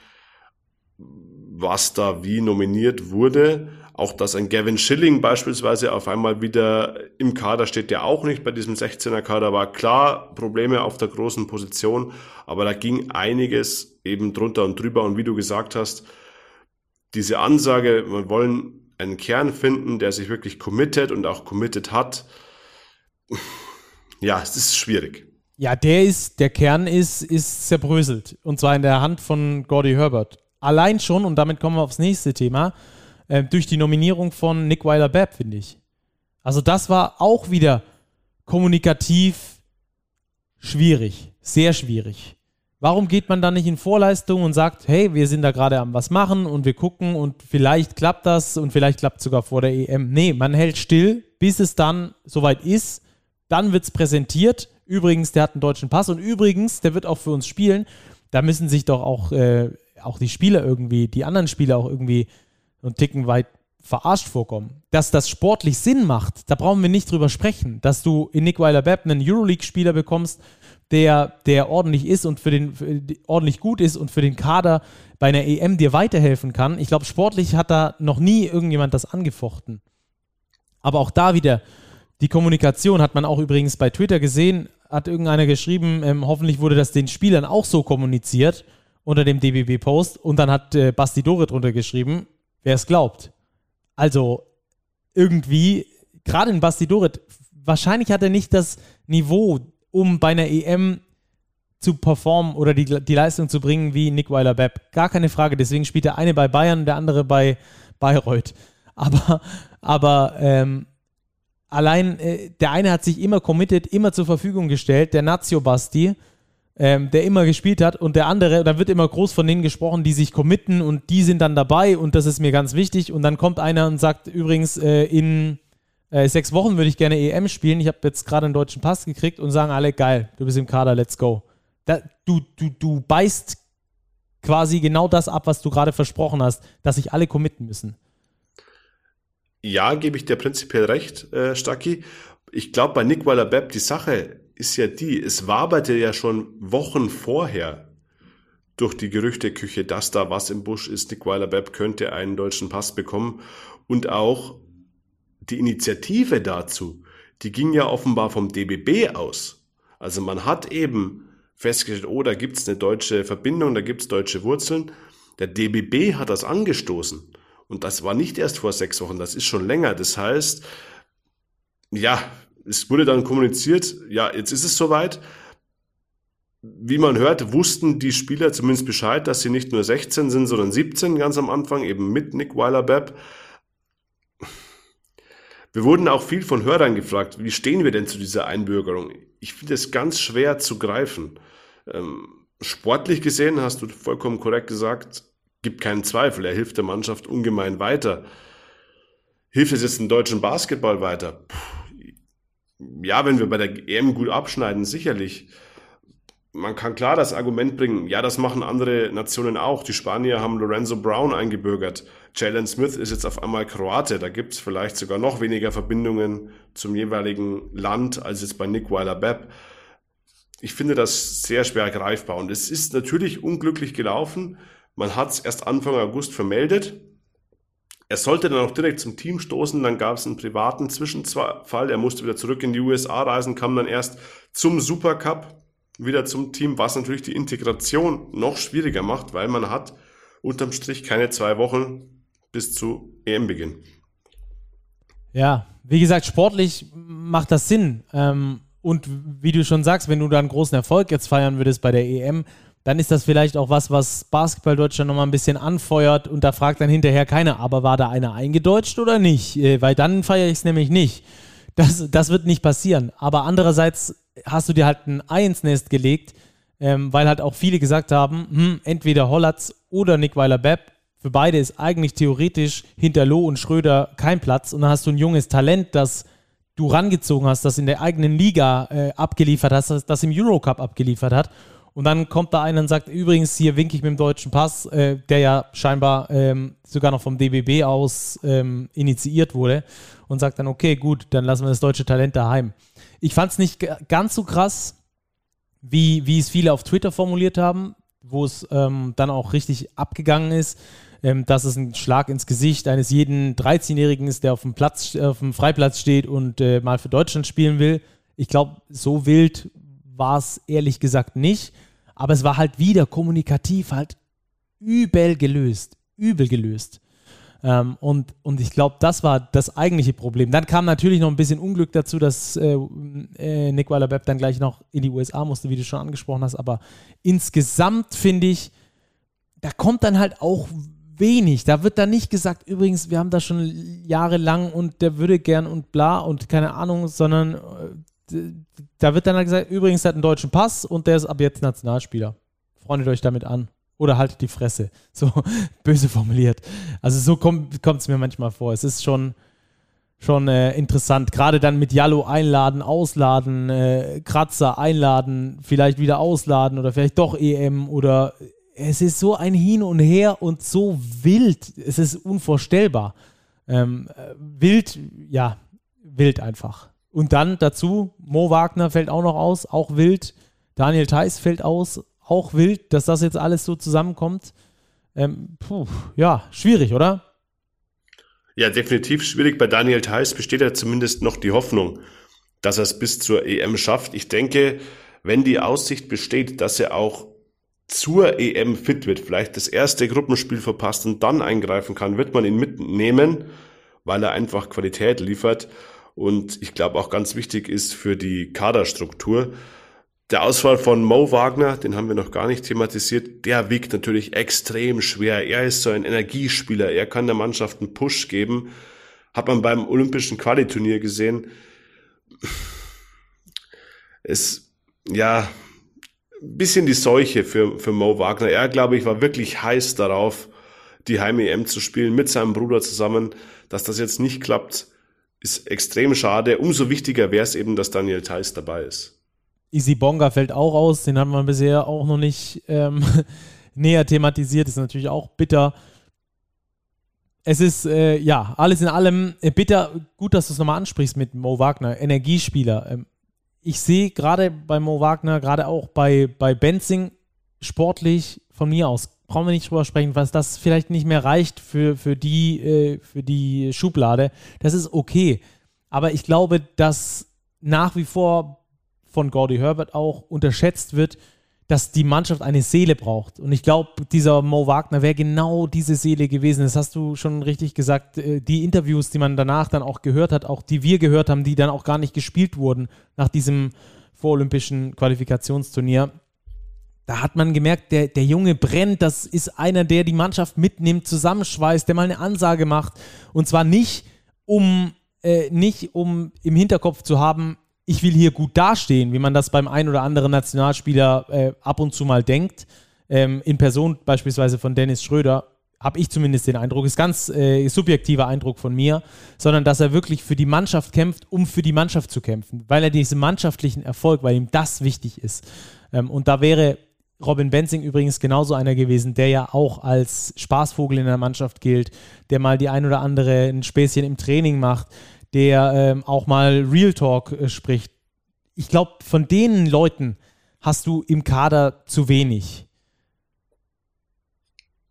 was da wie nominiert wurde. Auch dass ein Gavin Schilling beispielsweise auf einmal wieder im Kader steht, der auch nicht bei diesem 16er Kader war. Klar, Probleme auf der großen Position, aber da ging einiges eben drunter und drüber. Und wie du gesagt hast, diese Ansage, wir wollen einen Kern finden, der sich wirklich committed und auch committed hat. Ja, es ist schwierig. Ja, der ist, der Kern ist, ist zerbröselt. Und zwar in der Hand von Gordy Herbert. Allein schon, und damit kommen wir aufs nächste Thema, äh, durch die Nominierung von Nick Weiler-Babb, finde ich. Also das war auch wieder kommunikativ schwierig, sehr schwierig. Warum geht man dann nicht in Vorleistung und sagt, hey, wir sind da gerade am was machen und wir gucken und vielleicht klappt das und vielleicht klappt es sogar vor der EM. Nee, man hält still, bis es dann soweit ist. Dann wird es präsentiert. Übrigens, der hat einen deutschen Pass und übrigens, der wird auch für uns spielen. Da müssen sich doch auch, äh, auch die Spieler irgendwie, die anderen Spieler auch irgendwie und Ticken weit verarscht vorkommen. Dass das sportlich Sinn macht, da brauchen wir nicht drüber sprechen. Dass du in Nick Weiler-Bepp einen Euroleague-Spieler bekommst, der, der ordentlich ist und für den für, ordentlich gut ist und für den Kader bei einer EM dir weiterhelfen kann. Ich glaube, sportlich hat da noch nie irgendjemand das angefochten. Aber auch da wieder, die Kommunikation hat man auch übrigens bei Twitter gesehen, hat irgendeiner geschrieben, ähm, hoffentlich wurde das den Spielern auch so kommuniziert unter dem DBB-Post und dann hat äh, Basti Dore drunter geschrieben, wer es glaubt. Also irgendwie, gerade in Basti Dorit, wahrscheinlich hat er nicht das Niveau, um bei einer EM zu performen oder die, die Leistung zu bringen wie Nick Weiler-Bepp. Gar keine Frage. Deswegen spielt der eine bei Bayern, der andere bei Bayreuth. Aber, aber ähm, allein äh, der eine hat sich immer committed, immer zur Verfügung gestellt, der Nazio Basti ähm, der immer gespielt hat und der andere, da wird immer groß von denen gesprochen, die sich committen und die sind dann dabei und das ist mir ganz wichtig und dann kommt einer und sagt übrigens äh, in äh, sechs Wochen würde ich gerne EM spielen, ich habe jetzt gerade einen deutschen Pass gekriegt und sagen alle, geil, du bist im Kader, let's go. Da, du, du, du beißt quasi genau das ab, was du gerade versprochen hast, dass sich alle committen müssen. Ja, gebe ich dir prinzipiell recht, äh, Stacki. Ich glaube, bei Nick Waller-Bepp, die Sache ist ja die, es waberte ja schon Wochen vorher durch die Gerüchteküche, dass da was im Busch ist. Nick Weiler-Bepp könnte einen deutschen Pass bekommen. Und auch die Initiative dazu, die ging ja offenbar vom DBB aus. Also man hat eben festgestellt, oh, da gibt's eine deutsche Verbindung, da gibt's deutsche Wurzeln. Der DBB hat das angestoßen. Und das war nicht erst vor sechs Wochen, das ist schon länger. Das heißt, ja, es wurde dann kommuniziert, ja, jetzt ist es soweit. Wie man hört, wussten die Spieler zumindest Bescheid, dass sie nicht nur 16 sind, sondern 17 ganz am Anfang, eben mit Nick Weiler-Bepp. Wir wurden auch viel von Hörern gefragt, wie stehen wir denn zu dieser Einbürgerung? Ich finde es ganz schwer zu greifen. Ähm, sportlich gesehen, hast du vollkommen korrekt gesagt, gibt keinen Zweifel, er hilft der Mannschaft ungemein weiter. Hilft es jetzt dem deutschen Basketball weiter? Puh ja, wenn wir bei der EM gut abschneiden, sicherlich. Man kann klar das Argument bringen, ja, das machen andere Nationen auch. Die Spanier haben Lorenzo Brown eingebürgert. Jalen Smith ist jetzt auf einmal Kroate. Da gibt es vielleicht sogar noch weniger Verbindungen zum jeweiligen Land als jetzt bei Nick Weiler-Bepp. Ich finde das sehr schwer greifbar. Und es ist natürlich unglücklich gelaufen. Man hat es erst Anfang August vermeldet. Er sollte dann auch direkt zum Team stoßen, dann gab es einen privaten Zwischenfall, er musste wieder zurück in die USA reisen, kam dann erst zum Supercup wieder zum Team, was natürlich die Integration noch schwieriger macht, weil man hat unterm Strich keine zwei Wochen bis zu EM-Beginn. Ja, wie gesagt, sportlich macht das Sinn. Ähm, und wie du schon sagst, wenn du da einen großen Erfolg jetzt feiern würdest bei der EM, dann ist das vielleicht auch was, was Basketball Deutschland nochmal ein bisschen anfeuert und da fragt dann hinterher keiner, aber war da einer eingedeutscht oder nicht? Äh, weil dann feiere ich es nämlich nicht. Das, das wird nicht passieren. Aber andererseits hast du dir halt ein Ei ins Nest gelegt, ähm, weil halt auch viele gesagt haben, hm, entweder Hollatz oder Nick Weiler-Bepp. Für beide ist eigentlich theoretisch hinter Loh und Schröder kein Platz. Und dann hast du ein junges Talent, das du rangezogen hast, das in der eigenen Liga äh, abgeliefert hast, das, das im Eurocup abgeliefert hat. Und dann kommt da einer und sagt, übrigens, hier winke ich mit dem deutschen Pass, äh, der ja scheinbar ähm, sogar noch vom DBB aus ähm, initiiert wurde und sagt dann, okay, gut, dann lassen wir das deutsche Talent daheim. Ich fand es nicht ganz so krass, wie, wie es viele auf Twitter formuliert haben, wo es ähm, dann auch richtig abgegangen ist, ähm, dass es ein Schlag ins Gesicht eines jeden 13-Jährigen ist, der auf dem Platz, auf dem Freiplatz steht und äh, mal für Deutschland spielen will. Ich glaube, so wild war es ehrlich gesagt nicht. Aber es war halt wieder kommunikativ halt übel gelöst. Übel gelöst. Ähm, und, und ich glaube, das war das eigentliche Problem. Dann kam natürlich noch ein bisschen Unglück dazu, dass äh, äh, Nick Weiler-Bepp dann gleich noch in die USA musste, wie du schon angesprochen hast. Aber insgesamt finde ich, da kommt dann halt auch wenig. Da wird dann nicht gesagt, übrigens, wir haben das schon jahrelang und der würde gern und bla und keine Ahnung, sondern äh, da wird dann halt gesagt, übrigens hat einen deutschen Pass und der ist ab jetzt Nationalspieler. Freundet euch damit an. Oder haltet die Fresse. So böse formuliert. Also so kommt es mir manchmal vor. Es ist schon, schon äh, interessant. Gerade dann mit Jallo einladen, ausladen, äh, Kratzer einladen, vielleicht wieder ausladen oder vielleicht doch EM oder es ist so ein Hin und Her und so wild. Es ist unvorstellbar. Ähm, äh, wild, ja, wild einfach. Und dann dazu, Mo Wagner fällt auch noch aus, auch wild. Daniel Theiss fällt aus, auch wild, dass das jetzt alles so zusammenkommt. Ähm, puh, ja, schwierig, oder? Ja, definitiv schwierig. Bei Daniel Theiss besteht ja zumindest noch die Hoffnung, dass er es bis zur EM schafft. Ich denke, wenn die Aussicht besteht, dass er auch zur EM fit wird, vielleicht das erste Gruppenspiel verpasst und dann eingreifen kann, wird man ihn mitnehmen, weil er einfach Qualität liefert. Und ich glaube auch ganz wichtig ist für die Kaderstruktur. Der Ausfall von Mo Wagner, den haben wir noch gar nicht thematisiert, der wiegt natürlich extrem schwer. Er ist so ein Energiespieler. Er kann der Mannschaft einen Push geben. Hat man beim Olympischen Qualiturnier gesehen. Es, ja, ein bisschen die Seuche für, für Mo Wagner. Er, glaube ich, war wirklich heiß darauf, die Heim-EM zu spielen mit seinem Bruder zusammen. Dass das jetzt nicht klappt, ist extrem schade. Umso wichtiger wäre es eben, dass Daniel Theiss dabei ist. Easy Bonga fällt auch aus, den haben wir bisher auch noch nicht ähm, näher thematisiert, ist natürlich auch bitter. Es ist, äh, ja, alles in allem äh, bitter. Gut, dass du es nochmal ansprichst mit Mo Wagner, Energiespieler. Ähm, ich sehe gerade bei Mo Wagner, gerade auch bei, bei Benzing, sportlich von mir aus brauchen wir nicht drüber sprechen, was das vielleicht nicht mehr reicht für, für, die, äh, für die Schublade. Das ist okay. Aber ich glaube, dass nach wie vor von Gordy Herbert auch unterschätzt wird, dass die Mannschaft eine Seele braucht. Und ich glaube, dieser Mo Wagner wäre genau diese Seele gewesen. Das hast du schon richtig gesagt. Äh, die Interviews, die man danach dann auch gehört hat, auch die wir gehört haben, die dann auch gar nicht gespielt wurden nach diesem vorolympischen Qualifikationsturnier, da hat man gemerkt, der, der Junge brennt. Das ist einer, der die Mannschaft mitnimmt, zusammenschweißt, der mal eine Ansage macht. Und zwar nicht, um, äh, nicht um im Hinterkopf zu haben, ich will hier gut dastehen, wie man das beim einen oder anderen Nationalspieler äh, ab und zu mal denkt. Ähm, in Person beispielsweise von Dennis Schröder habe ich zumindest den Eindruck, ist ganz äh, subjektiver Eindruck von mir, sondern dass er wirklich für die Mannschaft kämpft, um für die Mannschaft zu kämpfen, weil er diesen mannschaftlichen Erfolg, weil ihm das wichtig ist. Ähm, und da wäre Robin Benzing übrigens genauso einer gewesen, der ja auch als Spaßvogel in der Mannschaft gilt, der mal die ein oder andere ein Späßchen im Training macht, der ähm, auch mal Real Talk äh, spricht. Ich glaube, von den Leuten hast du im Kader zu wenig.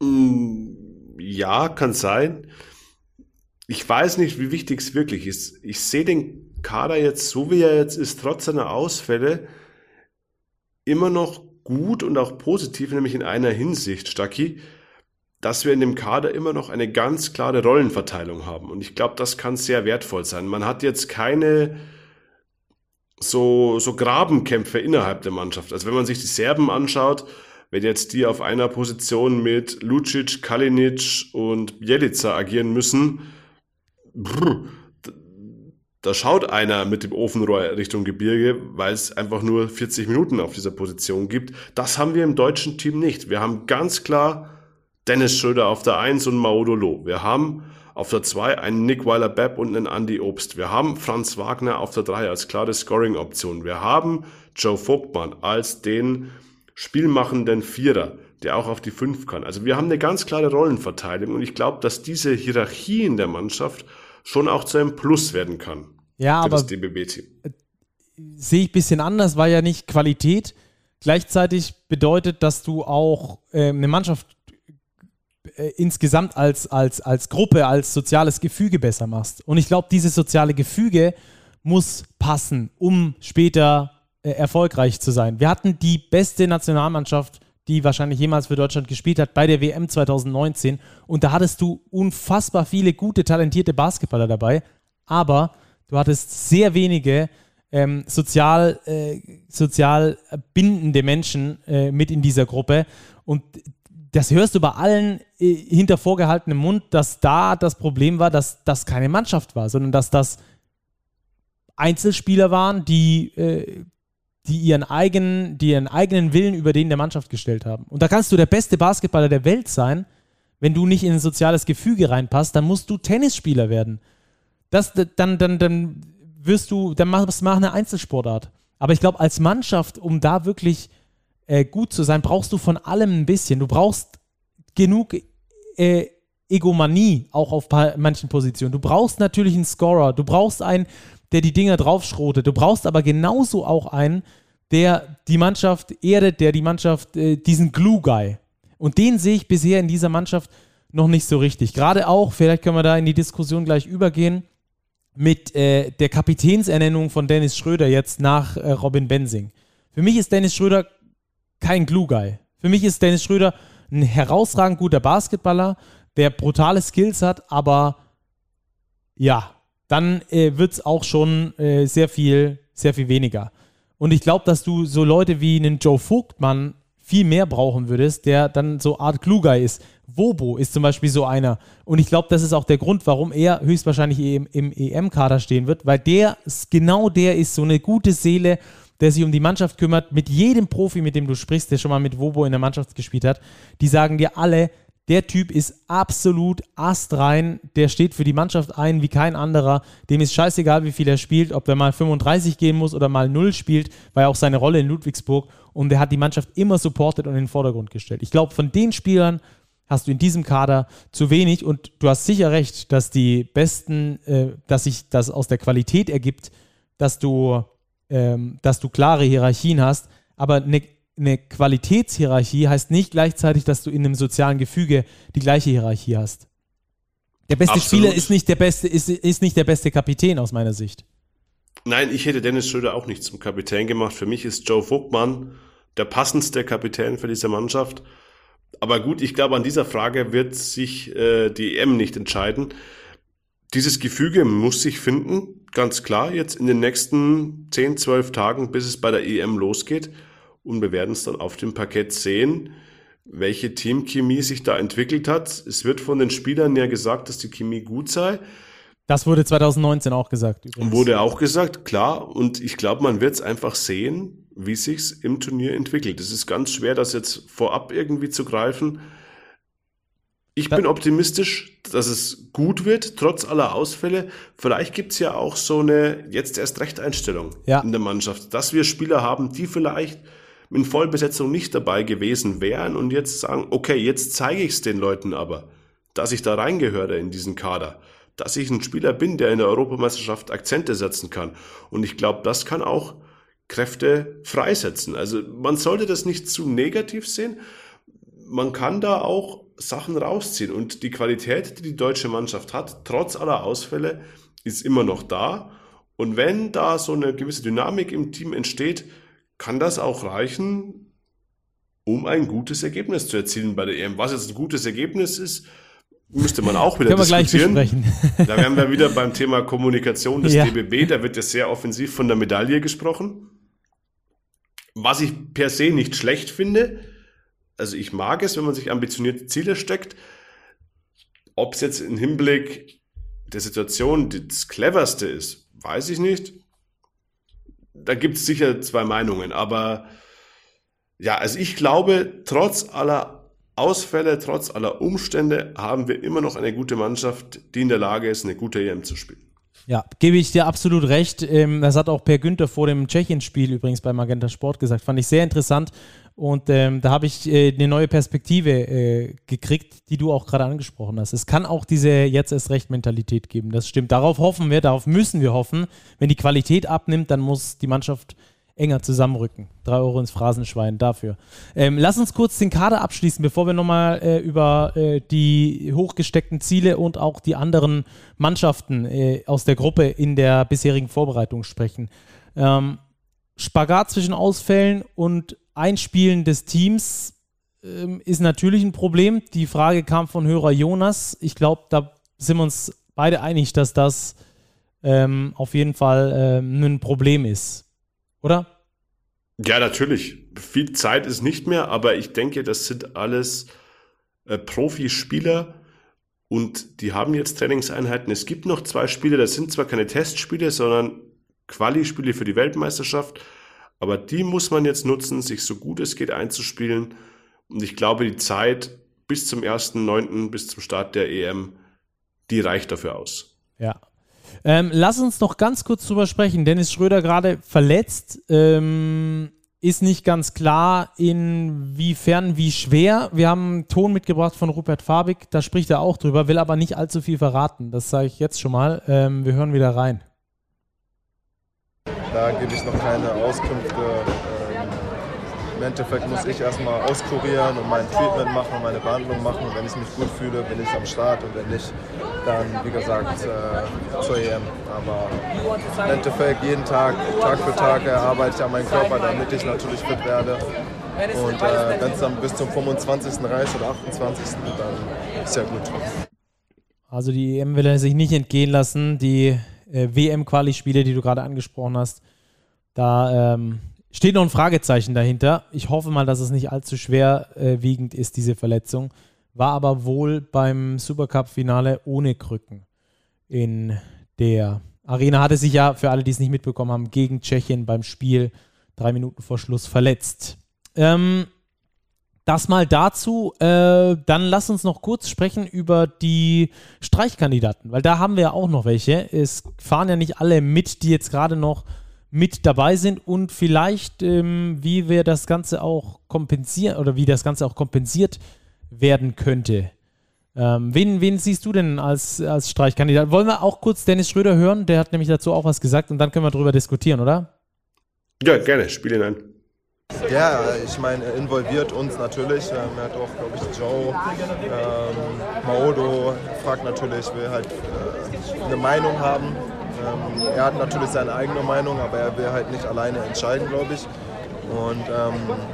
Mm, ja, kann sein. Ich weiß nicht, wie wichtig es wirklich ist. Ich sehe den Kader jetzt, so wie er jetzt ist, trotz seiner Ausfälle, immer noch gut und auch positiv, nämlich in einer Hinsicht, Stacki, dass wir in dem Kader immer noch eine ganz klare Rollenverteilung haben. Und ich glaube, das kann sehr wertvoll sein. Man hat jetzt keine so, so Grabenkämpfe innerhalb der Mannschaft. Also wenn man sich die Serben anschaut, wenn jetzt die auf einer Position mit Lucic, Kalinic und Bjelica agieren müssen, brr, da schaut einer mit dem Ofenrohr Richtung Gebirge, weil es einfach nur 40 Minuten auf dieser Position gibt. Das haben wir im deutschen Team nicht. Wir haben ganz klar Dennis Schröder auf der 1 und Maudolo. Wir haben auf der 2 einen Nick Weiler-Bepp und einen Andy Obst. Wir haben Franz Wagner auf der 3 als klare Scoring-Option. Wir haben Joe Vogtmann als den spielmachenden Vierer, der auch auf die 5 kann. Also wir haben eine ganz klare Rollenverteilung und ich glaube, dass diese Hierarchie in der Mannschaft schon auch zu einem Plus werden kann. Ja, aber das DBB-Team. Sehe ich ein bisschen anders, war ja nicht Qualität. Gleichzeitig bedeutet, dass du auch äh, eine Mannschaft äh, insgesamt als, als, als Gruppe, als soziales Gefüge besser machst. Und ich glaube, dieses soziale Gefüge muss passen, um später äh, erfolgreich zu sein. Wir hatten die beste Nationalmannschaft die wahrscheinlich jemals für Deutschland gespielt hat, bei der WM 2019. Und da hattest du unfassbar viele gute, talentierte Basketballer dabei, aber du hattest sehr wenige ähm, sozial, äh, sozial bindende Menschen äh, mit in dieser Gruppe. Und das hörst du bei allen äh, hinter vorgehaltenem Mund, dass da das Problem war, dass das keine Mannschaft war, sondern dass das Einzelspieler waren, die äh, die ihren eigenen, die ihren eigenen Willen über den der Mannschaft gestellt haben. Und da kannst du der beste Basketballer der Welt sein, wenn du nicht in ein soziales Gefüge reinpasst, dann musst du Tennisspieler werden. Das, dann, dann, dann wirst du, dann machst du eine Einzelsportart. Aber ich glaube, als Mannschaft, um da wirklich äh, gut zu sein, brauchst du von allem ein bisschen. Du brauchst genug äh, Egomanie auch auf manchen Positionen. Du brauchst natürlich einen Scorer. Du brauchst einen, der die Dinger draufschrotet. Du brauchst aber genauso auch einen, der die Mannschaft erdet, der die Mannschaft, äh, diesen Glue-Guy. Und den sehe ich bisher in dieser Mannschaft noch nicht so richtig. Gerade auch, vielleicht können wir da in die Diskussion gleich übergehen, mit äh, der Kapitänsernennung von Dennis Schröder jetzt nach äh, Robin Bensing. Für mich ist Dennis Schröder kein Glue-Guy. Für mich ist Dennis Schröder ein herausragend guter Basketballer, der brutale Skills hat, aber ja, dann äh, wird es auch schon äh, sehr viel, sehr viel weniger. Und ich glaube, dass du so Leute wie einen Joe Vogtmann viel mehr brauchen würdest, der dann so Art Kluger ist. Wobo ist zum Beispiel so einer. Und ich glaube, das ist auch der Grund, warum er höchstwahrscheinlich im, im EM-Kader stehen wird, weil der genau der ist, so eine gute Seele, der sich um die Mannschaft kümmert. Mit jedem Profi, mit dem du sprichst, der schon mal mit Wobo in der Mannschaft gespielt hat, die sagen dir alle, der Typ ist absolut astrein. Der steht für die Mannschaft ein wie kein anderer. Dem ist scheißegal, wie viel er spielt, ob er mal 35 gehen muss oder mal 0 spielt, war ja auch seine Rolle in Ludwigsburg. Und er hat die Mannschaft immer supportet und in den Vordergrund gestellt. Ich glaube, von den Spielern hast du in diesem Kader zu wenig. Und du hast sicher recht, dass die besten, äh, dass sich das aus der Qualität ergibt, dass du, ähm, dass du klare Hierarchien hast. Aber eine eine Qualitätshierarchie heißt nicht gleichzeitig, dass du in einem sozialen Gefüge die gleiche Hierarchie hast. Der beste Absolut. Spieler ist nicht der beste, ist, ist nicht der beste Kapitän aus meiner Sicht. Nein, ich hätte Dennis Schröder auch nicht zum Kapitän gemacht. Für mich ist Joe Vogtmann der passendste Kapitän für diese Mannschaft. Aber gut, ich glaube, an dieser Frage wird sich äh, die EM nicht entscheiden. Dieses Gefüge muss sich finden, ganz klar, jetzt in den nächsten 10, 12 Tagen, bis es bei der EM losgeht und wir werden es dann auf dem Parkett sehen, welche Teamchemie sich da entwickelt hat. Es wird von den Spielern ja gesagt, dass die Chemie gut sei. Das wurde 2019 auch gesagt. Übrigens. Wurde auch gesagt, klar. Und ich glaube, man wird es einfach sehen, wie sich's im Turnier entwickelt. Es ist ganz schwer, das jetzt vorab irgendwie zu greifen. Ich bin optimistisch, dass es gut wird, trotz aller Ausfälle. Vielleicht gibt's ja auch so eine jetzt erst Recht-Einstellung Ja. in der Mannschaft, dass wir Spieler haben, die vielleicht in Vollbesetzung nicht dabei gewesen wären und jetzt sagen, okay, jetzt zeige ich es den Leuten aber, dass ich da reingehöre in diesen Kader, dass ich ein Spieler bin, der in der Europameisterschaft Akzente setzen kann. Und ich glaube, das kann auch Kräfte freisetzen. Also man sollte das nicht zu negativ sehen. Man kann da auch Sachen rausziehen. Und die Qualität, die die deutsche Mannschaft hat, trotz aller Ausfälle, ist immer noch da. Und wenn da so eine gewisse Dynamik im Team entsteht, kann das auch reichen, um ein gutes Ergebnis zu erzielen bei der EM. Was jetzt ein gutes Ergebnis ist, müsste man auch wieder Können wir gleich diskutieren. besprechen. Da wären wir wieder beim Thema Kommunikation des Ja. DBB. Da wird ja sehr offensiv von der Medaille gesprochen. Was ich per se nicht schlecht finde. Also ich mag es, wenn man sich ambitionierte Ziele steckt. Ob es jetzt im Hinblick der Situation das cleverste ist, weiß ich nicht. Da gibt es sicher zwei Meinungen. Aber ja, also ich glaube, trotz aller Ausfälle, trotz aller Umstände haben wir immer noch eine gute Mannschaft, die in der Lage ist, eine gute EM zu spielen. Ja, gebe ich dir absolut recht. Ähm, das hat auch Per Günther vor dem Tschechien-Spiel übrigens bei Magenta Sport gesagt. Fand ich sehr interessant. Und ähm, da habe ich äh, eine neue Perspektive äh, gekriegt, die du auch gerade angesprochen hast. Es kann auch diese jetzt erst recht Mentalität geben. Das stimmt. Darauf hoffen wir, darauf müssen wir hoffen. Wenn die Qualität abnimmt, dann muss die Mannschaft enger zusammenrücken. Drei Euro ins Phrasenschwein dafür. Ähm, lass uns kurz den Kader abschließen, bevor wir nochmal äh, über äh, die hochgesteckten Ziele und auch die anderen Mannschaften äh, aus der Gruppe in der bisherigen Vorbereitung sprechen. Ähm, Spagat zwischen Ausfällen und Einspielen des Teams ähm, ist natürlich ein Problem. Die Frage kam von Hörer Jonas. Ich glaube, da sind wir uns beide einig, dass das ähm, auf jeden Fall ähm, ein Problem ist. Oder? Ja, natürlich. Viel Zeit ist nicht mehr, aber ich denke, das sind alles äh, Profispieler und die haben jetzt Trainingseinheiten. Es gibt noch zwei Spiele, das sind zwar keine Testspiele, sondern Quali-Spiele für die Weltmeisterschaft, aber die muss man jetzt nutzen, sich so gut es geht einzuspielen. Und ich glaube, die Zeit bis zum 1.9., bis zum Start der EM, die reicht dafür aus. Ja. Ähm, lass uns noch ganz kurz drüber sprechen. Dennis Schröder gerade verletzt. Ähm, ist nicht ganz klar, inwiefern, wie schwer. Wir haben einen Ton mitgebracht von Rupert Fabig, da spricht er auch drüber, will aber nicht allzu viel verraten. Das sage ich jetzt schon mal. Ähm, wir hören wieder rein. Da gebe ich noch keine Auskünfte. Ähm, Im Endeffekt muss ich erstmal auskurieren und mein Treatment machen, meine Behandlung machen. Wenn ich mich gut fühle, bin ich am Start und wenn nicht, dann wie gesagt äh, zur EM. Aber im Endeffekt jeden Tag, Tag für Tag erarbeite ich an meinen Körper, damit ich natürlich fit werde. Und äh, wenn es dann bis zum 25. reicht oder 28. dann ist ja gut. Also die EM will er sich nicht entgehen lassen. Die äh, WM-Quali-Spiele, die du gerade angesprochen hast, da ähm, steht noch ein Fragezeichen dahinter. Ich hoffe mal, dass es nicht allzu schwerwiegend ist, diese Verletzung. War aber wohl beim Supercup-Finale ohne Krücken in der Arena. Hatte sich ja, für alle, die es nicht mitbekommen haben, gegen Tschechien beim Spiel drei Minuten vor Schluss verletzt. Ähm, das mal dazu. Äh, dann lass uns noch kurz sprechen über die Streichkandidaten, weil da haben wir ja auch noch welche. Es fahren ja nicht alle mit, die jetzt gerade noch mit dabei sind und vielleicht, ähm, wie wir das Ganze auch kompensieren oder wie das Ganze auch kompensiert werden könnte. Ähm, wen, wen siehst du denn als, als Streichkandidat? Wollen wir auch kurz Dennis Schröder hören? Der hat nämlich dazu auch was gesagt und dann können wir darüber diskutieren, oder? Ja, gerne, spiel ihn ein. Ja, ich meine, er involviert uns natürlich. Ähm, er hat auch, glaube ich, Joe, ähm, Maodo fragt natürlich, will halt äh, eine Meinung haben. Ähm, er hat natürlich seine eigene Meinung, aber er will halt nicht alleine entscheiden, glaube ich. Und ähm,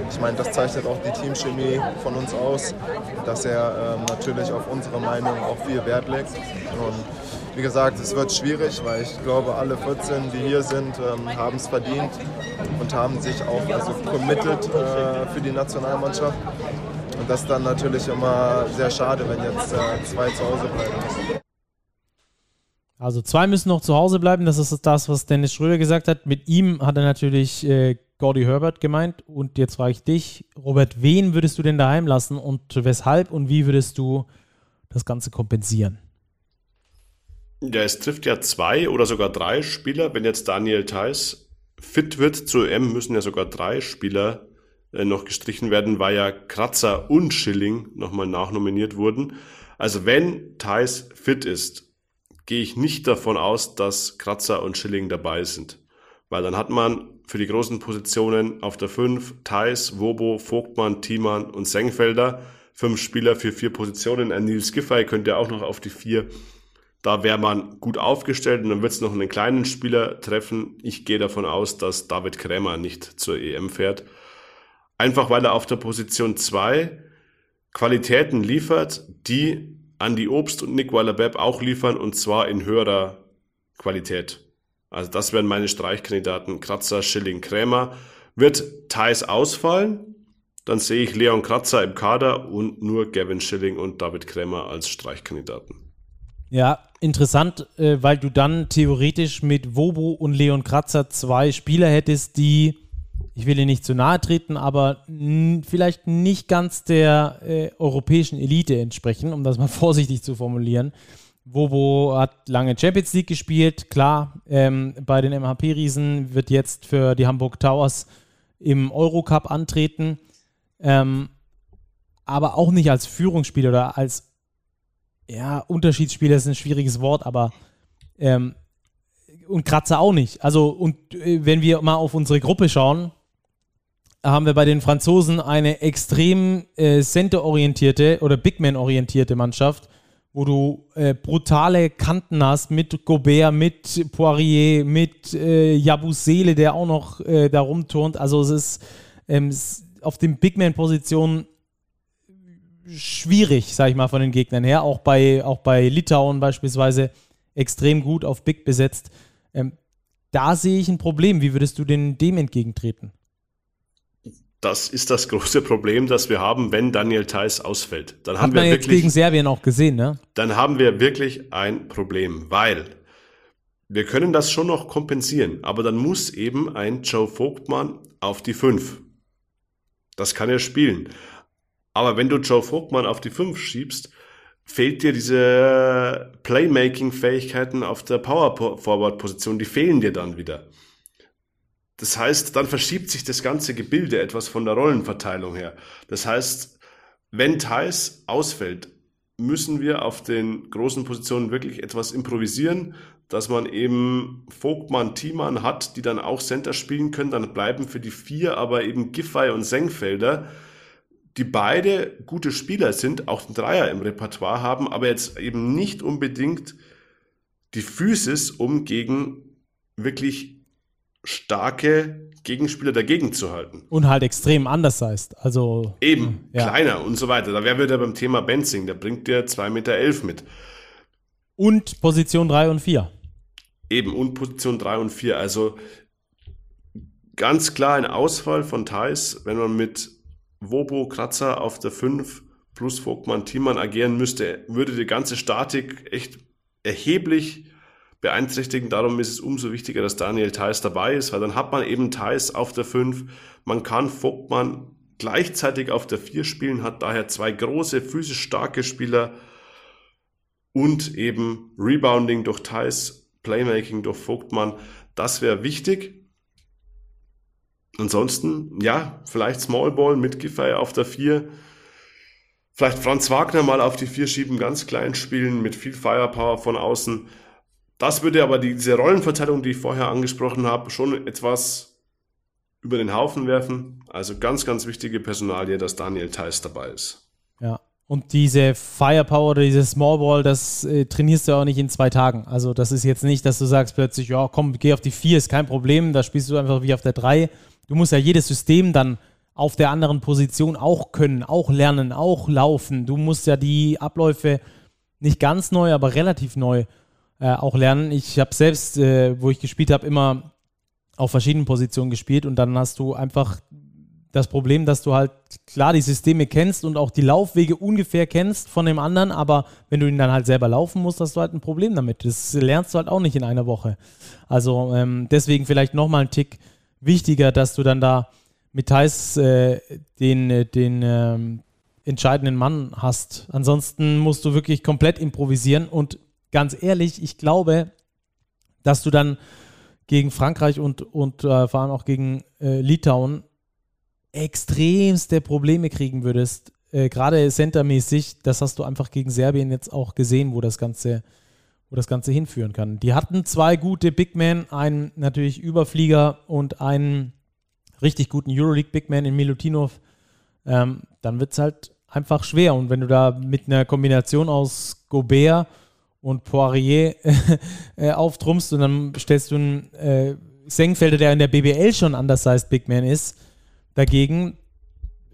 ich meine, das zeichnet auch die Teamchemie von uns aus, dass er ähm, natürlich auf unsere Meinung auch viel Wert legt. Und wie gesagt, es wird schwierig, weil ich glaube, alle 14, die hier sind, ähm, haben es verdient und haben sich auch also committed äh, für die Nationalmannschaft. Und das ist dann natürlich immer sehr schade, wenn jetzt äh, zwei zu Hause bleiben müssen. Also zwei müssen noch zu Hause bleiben. Das ist das, was Dennis Schröder gesagt hat. Mit ihm hat er natürlich äh, Gordy Herbert gemeint. Und jetzt frage ich dich, Robert, wen würdest du denn daheim lassen und weshalb und wie würdest du das Ganze kompensieren? Ja, es trifft ja zwei oder sogar drei Spieler. Wenn jetzt Daniel Theiss fit wird zur EM, müssen ja sogar drei Spieler äh, noch gestrichen werden, weil ja Kratzer und Schilling nochmal nachnominiert wurden. Also wenn Thais fit ist, gehe ich nicht davon aus, dass Kratzer und Schilling dabei sind. Weil dann hat man für die großen Positionen auf der 5 Thais, Wobo, Vogtmann, Thiemann und Sengfelder. Fünf Spieler für vier Positionen. Ein Nils Giffey könnte auch noch auf die vier. Da wäre man gut aufgestellt und dann wird es noch einen kleinen Spieler treffen. Ich gehe davon aus, dass David Krämer nicht zur EM fährt. Einfach weil er auf der Position 2 Qualitäten liefert, die Andy Obst und Nick Weiler-Bepp auch liefern und zwar in höherer Qualität. Also das wären meine Streichkandidaten Kratzer, Schilling, Krämer. Wird Thais ausfallen, dann sehe ich Leon Kratzer im Kader und nur Gavin Schilling und David Krämer als Streichkandidaten. Ja, interessant, äh, weil du dann theoretisch mit Wobo und Leon Kratzer zwei Spieler hättest, die, ich will ihnen nicht zu nahe treten, aber vielleicht nicht ganz der äh, europäischen Elite entsprechen, um das mal vorsichtig zu formulieren. Wobo hat lange Champions League gespielt, klar, ähm, bei den MHP-Riesen wird jetzt für die Hamburg Towers im Eurocup antreten, ähm, aber auch nicht als Führungsspieler oder als ja, Unterschiedsspieler ist ein schwieriges Wort, aber ähm, und Kratzer auch nicht. Also, und äh, wenn wir mal auf unsere Gruppe schauen, haben wir bei den Franzosen eine extrem äh, center-orientierte oder Bigman-orientierte Mannschaft wo du äh, brutale Kanten hast mit Gobert, mit Poirier, mit äh, Jabusele, der auch noch äh, da rumturnt. Also es ist ähm, auf den Bigman-Positionen schwierig, sag ich mal, von den Gegnern her. Auch bei, auch bei Litauen beispielsweise extrem gut auf Big besetzt. Ähm, da sehe ich ein Problem. Wie würdest du denn dem entgegentreten? das ist das große Problem, das wir haben, wenn Daniel Theiss ausfällt. Dann Hat haben man wir jetzt wirklich, gegen Serbien auch gesehen, ne? Dann haben wir wirklich ein Problem, weil wir können das schon noch kompensieren, aber dann muss eben ein Joe Vogtmann auf die 5. Das kann er spielen. Aber wenn du Joe Vogtmann auf die 5 schiebst, fehlt dir diese Playmaking-Fähigkeiten auf der Power-Forward-Position, die fehlen dir dann wieder. Das heißt, dann verschiebt sich das ganze Gebilde etwas von der Rollenverteilung her. Das heißt, wenn Thais ausfällt, müssen wir auf den großen Positionen wirklich etwas improvisieren, dass man eben Vogtmann, Thiemann hat, die dann auch Center spielen können. Dann bleiben für die vier aber eben Giffey und Sengfelder, die beide gute Spieler sind, auch den Dreier im Repertoire haben, aber jetzt eben nicht unbedingt die Physis, um gegen wirklich starke Gegenspieler dagegen zu halten. Und halt extrem anders heißt. Also, Eben, ja. kleiner und so weiter. Da wären wir wieder beim Thema Benzing. Der bringt dir 2,11 Meter elf mit. Und Position 3 und 4. Eben, und Position 3 und 4. Also ganz klar ein Ausfall von Thais, wenn man mit Wobo Kratzer auf der 5 plus Vogtmann Thiemann agieren müsste, würde die ganze Statik echt erheblich beeinträchtigen. Darum ist es umso wichtiger, dass Daniel Theiss dabei ist, weil dann hat man eben Theiss auf der 5. Man kann Vogtmann gleichzeitig auf der 4 spielen, hat daher zwei große, physisch starke Spieler und eben Rebounding durch Theiss, Playmaking durch Vogtmann. Das wäre wichtig. Ansonsten, ja, vielleicht Small Ball mit Giffey auf der 4. Vielleicht Franz Wagner mal auf die 4 schieben, ganz klein spielen, mit viel Firepower von außen. Das würde aber diese Rollenverteilung, die ich vorher angesprochen habe, schon etwas über den Haufen werfen. Also ganz, ganz wichtige Personalie, dass Daniel Theiss dabei ist. Ja. Und diese Firepower oder diese Smallball, das äh, trainierst du auch nicht in zwei Tagen. Also das ist jetzt nicht, dass du sagst plötzlich, ja komm, geh auf die vier, ist kein Problem, da spielst du einfach wie auf der drei. Du musst ja jedes System dann auf der anderen Position auch können, auch lernen, auch laufen. Du musst ja die Abläufe nicht ganz neu, aber relativ neu äh, auch lernen. Ich habe selbst, äh, wo ich gespielt habe, immer auf verschiedenen Positionen gespielt und dann hast du einfach das Problem, dass du halt klar die Systeme kennst und auch die Laufwege ungefähr kennst von dem anderen, aber wenn du ihn dann halt selber laufen musst, hast du halt ein Problem damit. Das lernst du halt auch nicht in einer Woche. Also ähm, deswegen vielleicht nochmal ein Tick wichtiger, dass du dann da mit Thais äh, den, den, ähm, entscheidenden Mann hast. Ansonsten musst du wirklich komplett improvisieren. Und ganz ehrlich, ich glaube, dass du dann gegen Frankreich und, und äh, vor allem auch gegen äh, Litauen extremste Probleme kriegen würdest. Äh, Gerade centermäßig, das hast du einfach gegen Serbien jetzt auch gesehen, wo das Ganze, wo das Ganze hinführen kann. Die hatten zwei gute Big Men, einen natürlich Überflieger und einen richtig guten Euroleague Big Man in Milutinov. Ähm, dann wird es halt einfach schwer. Und wenn du da mit einer Kombination aus Gobert und Poirier äh, auftrumpfst und dann stellst du einen äh, Senkfelder, der in der BBL schon undersized Big Man ist, dagegen,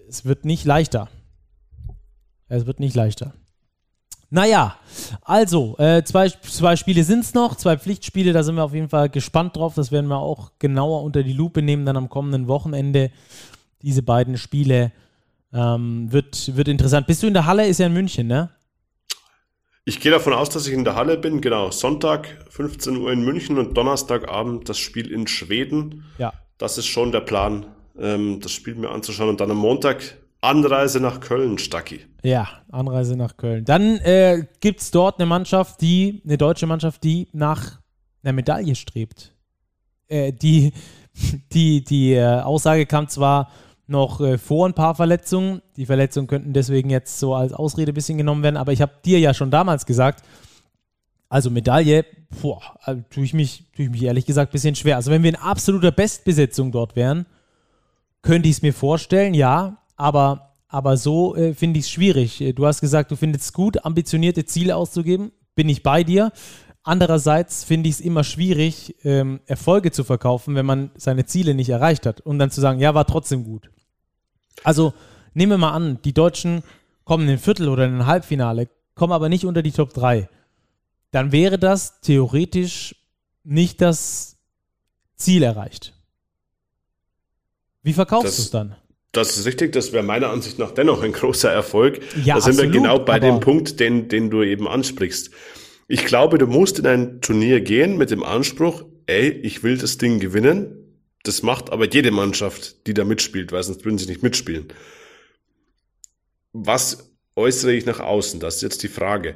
es wird nicht leichter. Es wird nicht leichter. Naja, also, äh, zwei, zwei Spiele sind es noch, zwei Pflichtspiele, da sind wir auf jeden Fall gespannt drauf. Das werden wir auch genauer unter die Lupe nehmen, dann am kommenden Wochenende. Diese beiden Spiele ähm, wird, wird interessant. Bist du in der Halle? Ist ja in München, ne? Ich gehe davon aus, dass ich in der Halle bin. Genau, Sonntag 15 Uhr in München und Donnerstagabend das Spiel in Schweden. Ja. Das ist schon der Plan, ähm, das Spiel mir anzuschauen. Und dann am Montag Anreise nach Köln, Stacki. Ja, Anreise nach Köln. Dann äh, gibt es dort eine Mannschaft, die, eine deutsche Mannschaft, die nach einer Medaille strebt. Äh, die, die, die äh, Aussage kam zwar noch äh, vor ein paar Verletzungen. Die Verletzungen könnten deswegen jetzt so als Ausrede ein bisschen genommen werden. Aber ich habe dir ja schon damals gesagt, also Medaille, boah, also tue ich, mich, tue ich mich ehrlich gesagt ein bisschen schwer. Also wenn wir in absoluter Bestbesetzung dort wären, könnte ich es mir vorstellen, ja. Aber, aber so äh, finde ich es schwierig. Äh, du hast gesagt, du findest es gut, ambitionierte Ziele auszugeben. Bin ich bei dir. Andererseits finde ich es immer schwierig, ähm, Erfolge zu verkaufen, wenn man seine Ziele nicht erreicht hat und dann zu sagen, ja, war trotzdem gut. Also nehmen wir mal an, die Deutschen kommen in ein Viertel oder in ein Halbfinale, kommen aber nicht unter die Top 3. Dann wäre das theoretisch nicht das Ziel erreicht. Wie verkaufst du es dann? Das ist richtig, das wäre meiner Ansicht nach dennoch ein großer Erfolg. Ja, da sind absolut, wir genau bei dem Punkt, den, den du eben ansprichst. Ich glaube, du musst in ein Turnier gehen mit dem Anspruch, ey, ich will das Ding gewinnen. Das macht aber jede Mannschaft, die da mitspielt, weil sonst würden sie nicht mitspielen. Was äußere ich nach außen? Das ist jetzt die Frage.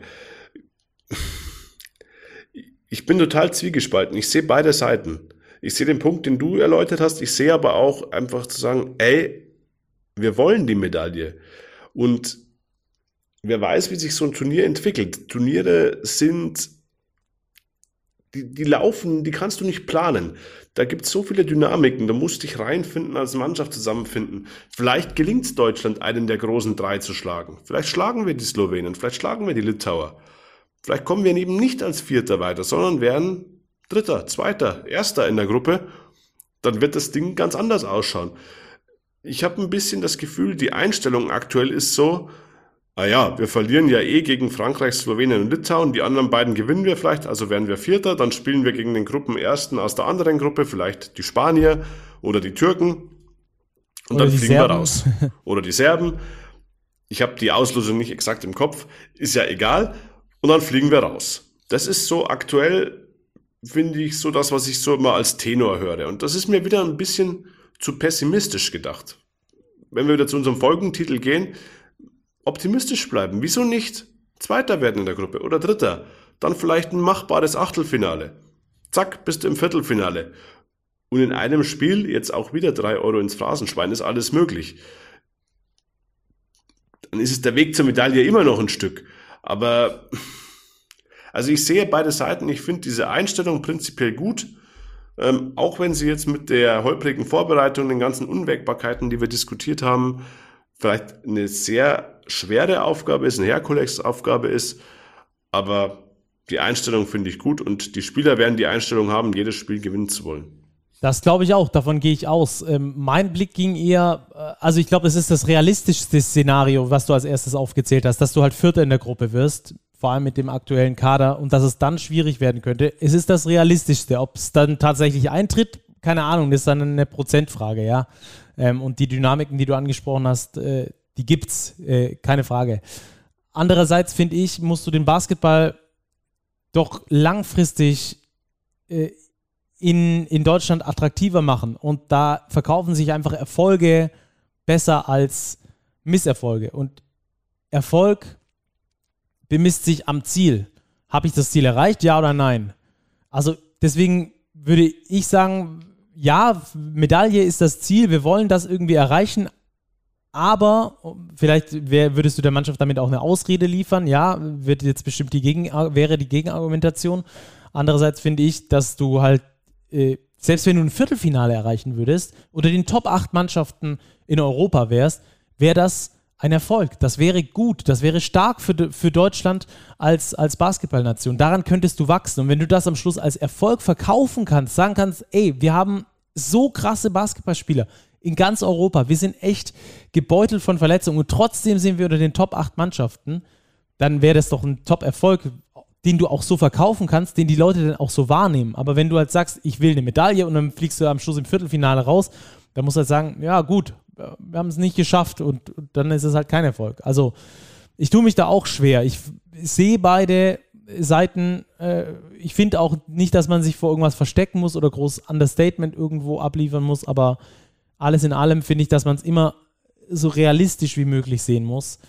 Ich bin total zwiegespalten. Ich sehe beide Seiten. Ich sehe den Punkt, den du erläutert hast. Ich sehe aber auch einfach zu sagen, ey, wir wollen die Medaille. Und wer weiß, wie sich so ein Turnier entwickelt. Turniere sind, die, die laufen, die kannst du nicht planen. Da gibt es so viele Dynamiken, da musst du dich reinfinden, als Mannschaft zusammenfinden. Vielleicht gelingt es Deutschland, einen der großen drei zu schlagen. Vielleicht schlagen wir die Slowenen, vielleicht schlagen wir die Litauer. Vielleicht kommen wir eben nicht als Vierter weiter, sondern werden Dritter, Zweiter, Erster in der Gruppe. Dann wird das Ding ganz anders ausschauen. Ich habe ein bisschen das Gefühl, die Einstellung aktuell ist so, Ah ja, wir verlieren ja eh gegen Frankreich, Slowenien und Litauen. Die anderen beiden gewinnen wir vielleicht, also werden wir Vierter. Dann spielen wir gegen den Gruppenersten aus der anderen Gruppe, vielleicht die Spanier oder die Türken. Und oder dann fliegen Serben. wir raus. Oder die Serben. Ich habe die Auslosung nicht exakt im Kopf, ist ja egal. Und dann fliegen wir raus. Das ist so aktuell, finde ich, so das, was ich so immer als Tenor höre. Und das ist mir wieder ein bisschen zu pessimistisch gedacht. Wenn wir wieder zu unserem Folgentitel gehen, optimistisch bleiben. Wieso nicht Zweiter werden in der Gruppe oder Dritter? Dann vielleicht ein machbares Achtelfinale. Zack, bist du im Viertelfinale. Und in einem Spiel jetzt auch wieder drei Euro ins Phrasenschwein ist alles möglich. Dann ist es der Weg zur Medaille immer noch ein Stück. Aber, also ich sehe beide Seiten. Ich finde diese Einstellung prinzipiell gut. Ähm, auch wenn sie jetzt mit der holprigen Vorbereitung, den ganzen Unwägbarkeiten, die wir diskutiert haben, vielleicht eine sehr schwere Aufgabe ist, eine Herkulesaufgabe ist, aber die Einstellung finde ich gut und die Spieler werden die Einstellung haben, jedes Spiel gewinnen zu wollen. Das glaube ich auch, davon gehe ich aus. Ähm, mein Blick ging eher, äh, also ich glaube, es ist das realistischste Szenario, was du als erstes aufgezählt hast, dass du halt Vierter in der Gruppe wirst, vor allem mit dem aktuellen Kader und dass es dann schwierig werden könnte. Es ist das realistischste. Ob es dann tatsächlich eintritt, keine Ahnung, das ist dann eine Prozentfrage, ja. Ähm, und die Dynamiken, die du angesprochen hast, äh, die gibt's, äh, keine Frage. Andererseits finde ich, musst du den Basketball doch langfristig äh, in, in Deutschland attraktiver machen. Und da verkaufen sich einfach Erfolge besser als Misserfolge. Und Erfolg bemisst sich am Ziel. Habe ich das Ziel erreicht, ja oder nein? Also deswegen würde ich sagen, ja, Medaille ist das Ziel, wir wollen das irgendwie erreichen, aber vielleicht wär, würdest du der Mannschaft damit auch eine Ausrede liefern. Ja, wird jetzt bestimmt die Gegen wäre die Gegenargumentation. Andererseits finde ich, dass du halt, äh, selbst wenn du ein Viertelfinale erreichen würdest, unter den Top 8 Mannschaften in Europa wärst, wäre das ein Erfolg. Das wäre gut, das wäre stark für, für Deutschland als, als Basketballnation. Daran könntest du wachsen. Und wenn du das am Schluss als Erfolg verkaufen kannst, sagen kannst, ey, wir haben so krasse Basketballspieler in ganz Europa, wir sind echt gebeutelt von Verletzungen und trotzdem sind wir unter den Top 8 Mannschaften, dann wäre das doch ein Top-Erfolg, den du auch so verkaufen kannst, den die Leute dann auch so wahrnehmen. Aber wenn du halt sagst, ich will eine Medaille und dann fliegst du am Schluss im Viertelfinale raus, dann musst du halt sagen, ja gut, wir haben es nicht geschafft und, und, dann ist es halt kein Erfolg. Also ich tue mich da auch schwer. Ich sehe beide Seiten. Äh, ich finde auch nicht, dass man sich vor irgendwas verstecken muss oder groß Understatement irgendwo abliefern muss, aber alles in allem finde ich, dass man es immer so realistisch wie möglich sehen muss.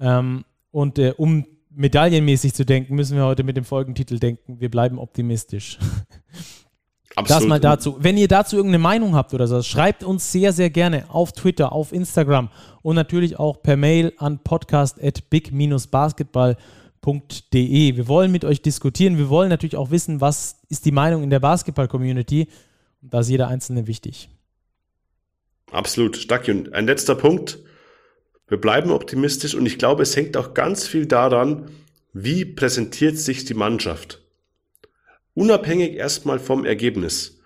Ähm, und äh, um medaillenmäßig zu denken, müssen wir heute mit dem Folgentitel denken, wir bleiben optimistisch. Absolut. Das mal dazu. Wenn ihr dazu irgendeine Meinung habt oder so, schreibt uns sehr, sehr gerne auf Twitter, auf Instagram und natürlich auch per Mail an podcast.big-basketball.de. Wir wollen mit euch diskutieren. Wir wollen natürlich auch wissen, was ist die Meinung in der Basketball-Community. Und da ist jeder Einzelne wichtig. Absolut, Stacki. Und ein letzter Punkt. Wir bleiben optimistisch und ich glaube, es hängt auch ganz viel daran, wie präsentiert sich die Mannschaft. Unabhängig erstmal vom Ergebnis.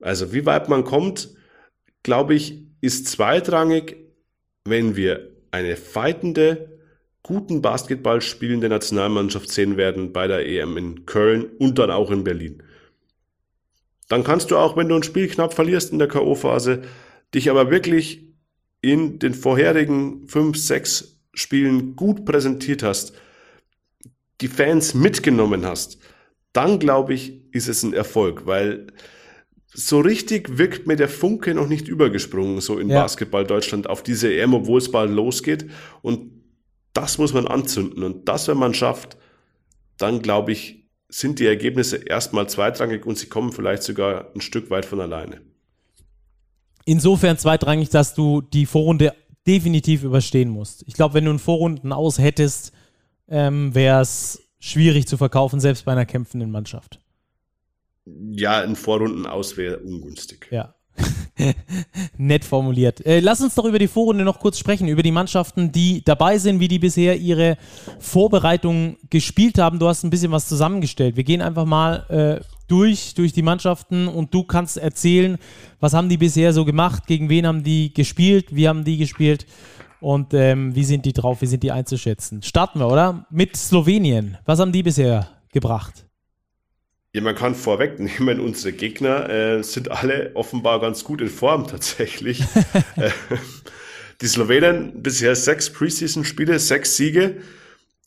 Also wie weit man kommt, glaube ich, ist zweitrangig, wenn wir eine fightende, guten Basketball spielende Nationalmannschaft sehen werden bei der EM in Köln und dann auch in Berlin. Dann kannst du auch, wenn du ein Spiel knapp verlierst in der K.O.-Phase, dich aber wirklich in den vorherigen fünf, sechs Spielen gut präsentiert hast, die Fans mitgenommen hast, dann glaube ich, ist es ein Erfolg, weil so richtig wirkt mir der Funke noch nicht übergesprungen, so in ja. Basketball Deutschland auf diese EM, obwohl es bald losgeht. Und das muss man anzünden. Und das, wenn man schafft, dann glaube ich, sind die Ergebnisse erstmal zweitrangig und sie kommen vielleicht sogar ein Stück weit von alleine. Insofern zweitrangig, dass du die Vorrunde definitiv überstehen musst. Ich glaube, wenn du einen Vorrunden aus hättest, ähm, wäre es schwierig zu verkaufen, selbst bei einer kämpfenden Mannschaft. Ja, in Vorrunden aus wäre ungünstig. Ja. Nett formuliert. Äh, lass uns doch über die Vorrunde noch kurz sprechen, über die Mannschaften, die dabei sind, wie die bisher ihre Vorbereitung gespielt haben. Du hast ein bisschen was zusammengestellt. Wir gehen einfach mal äh, durch, durch die Mannschaften und du kannst erzählen, was haben die bisher so gemacht, gegen wen haben die gespielt, wie haben die gespielt und ähm, wie sind die drauf, wie sind die einzuschätzen? Starten wir, oder? Mit Slowenien. Was haben die bisher gebracht? Ja, man kann vorwegnehmen, unsere Gegner äh, sind alle offenbar ganz gut in Form tatsächlich. Äh, die Slowenen bisher sechs Preseason-Spiele, sechs Siege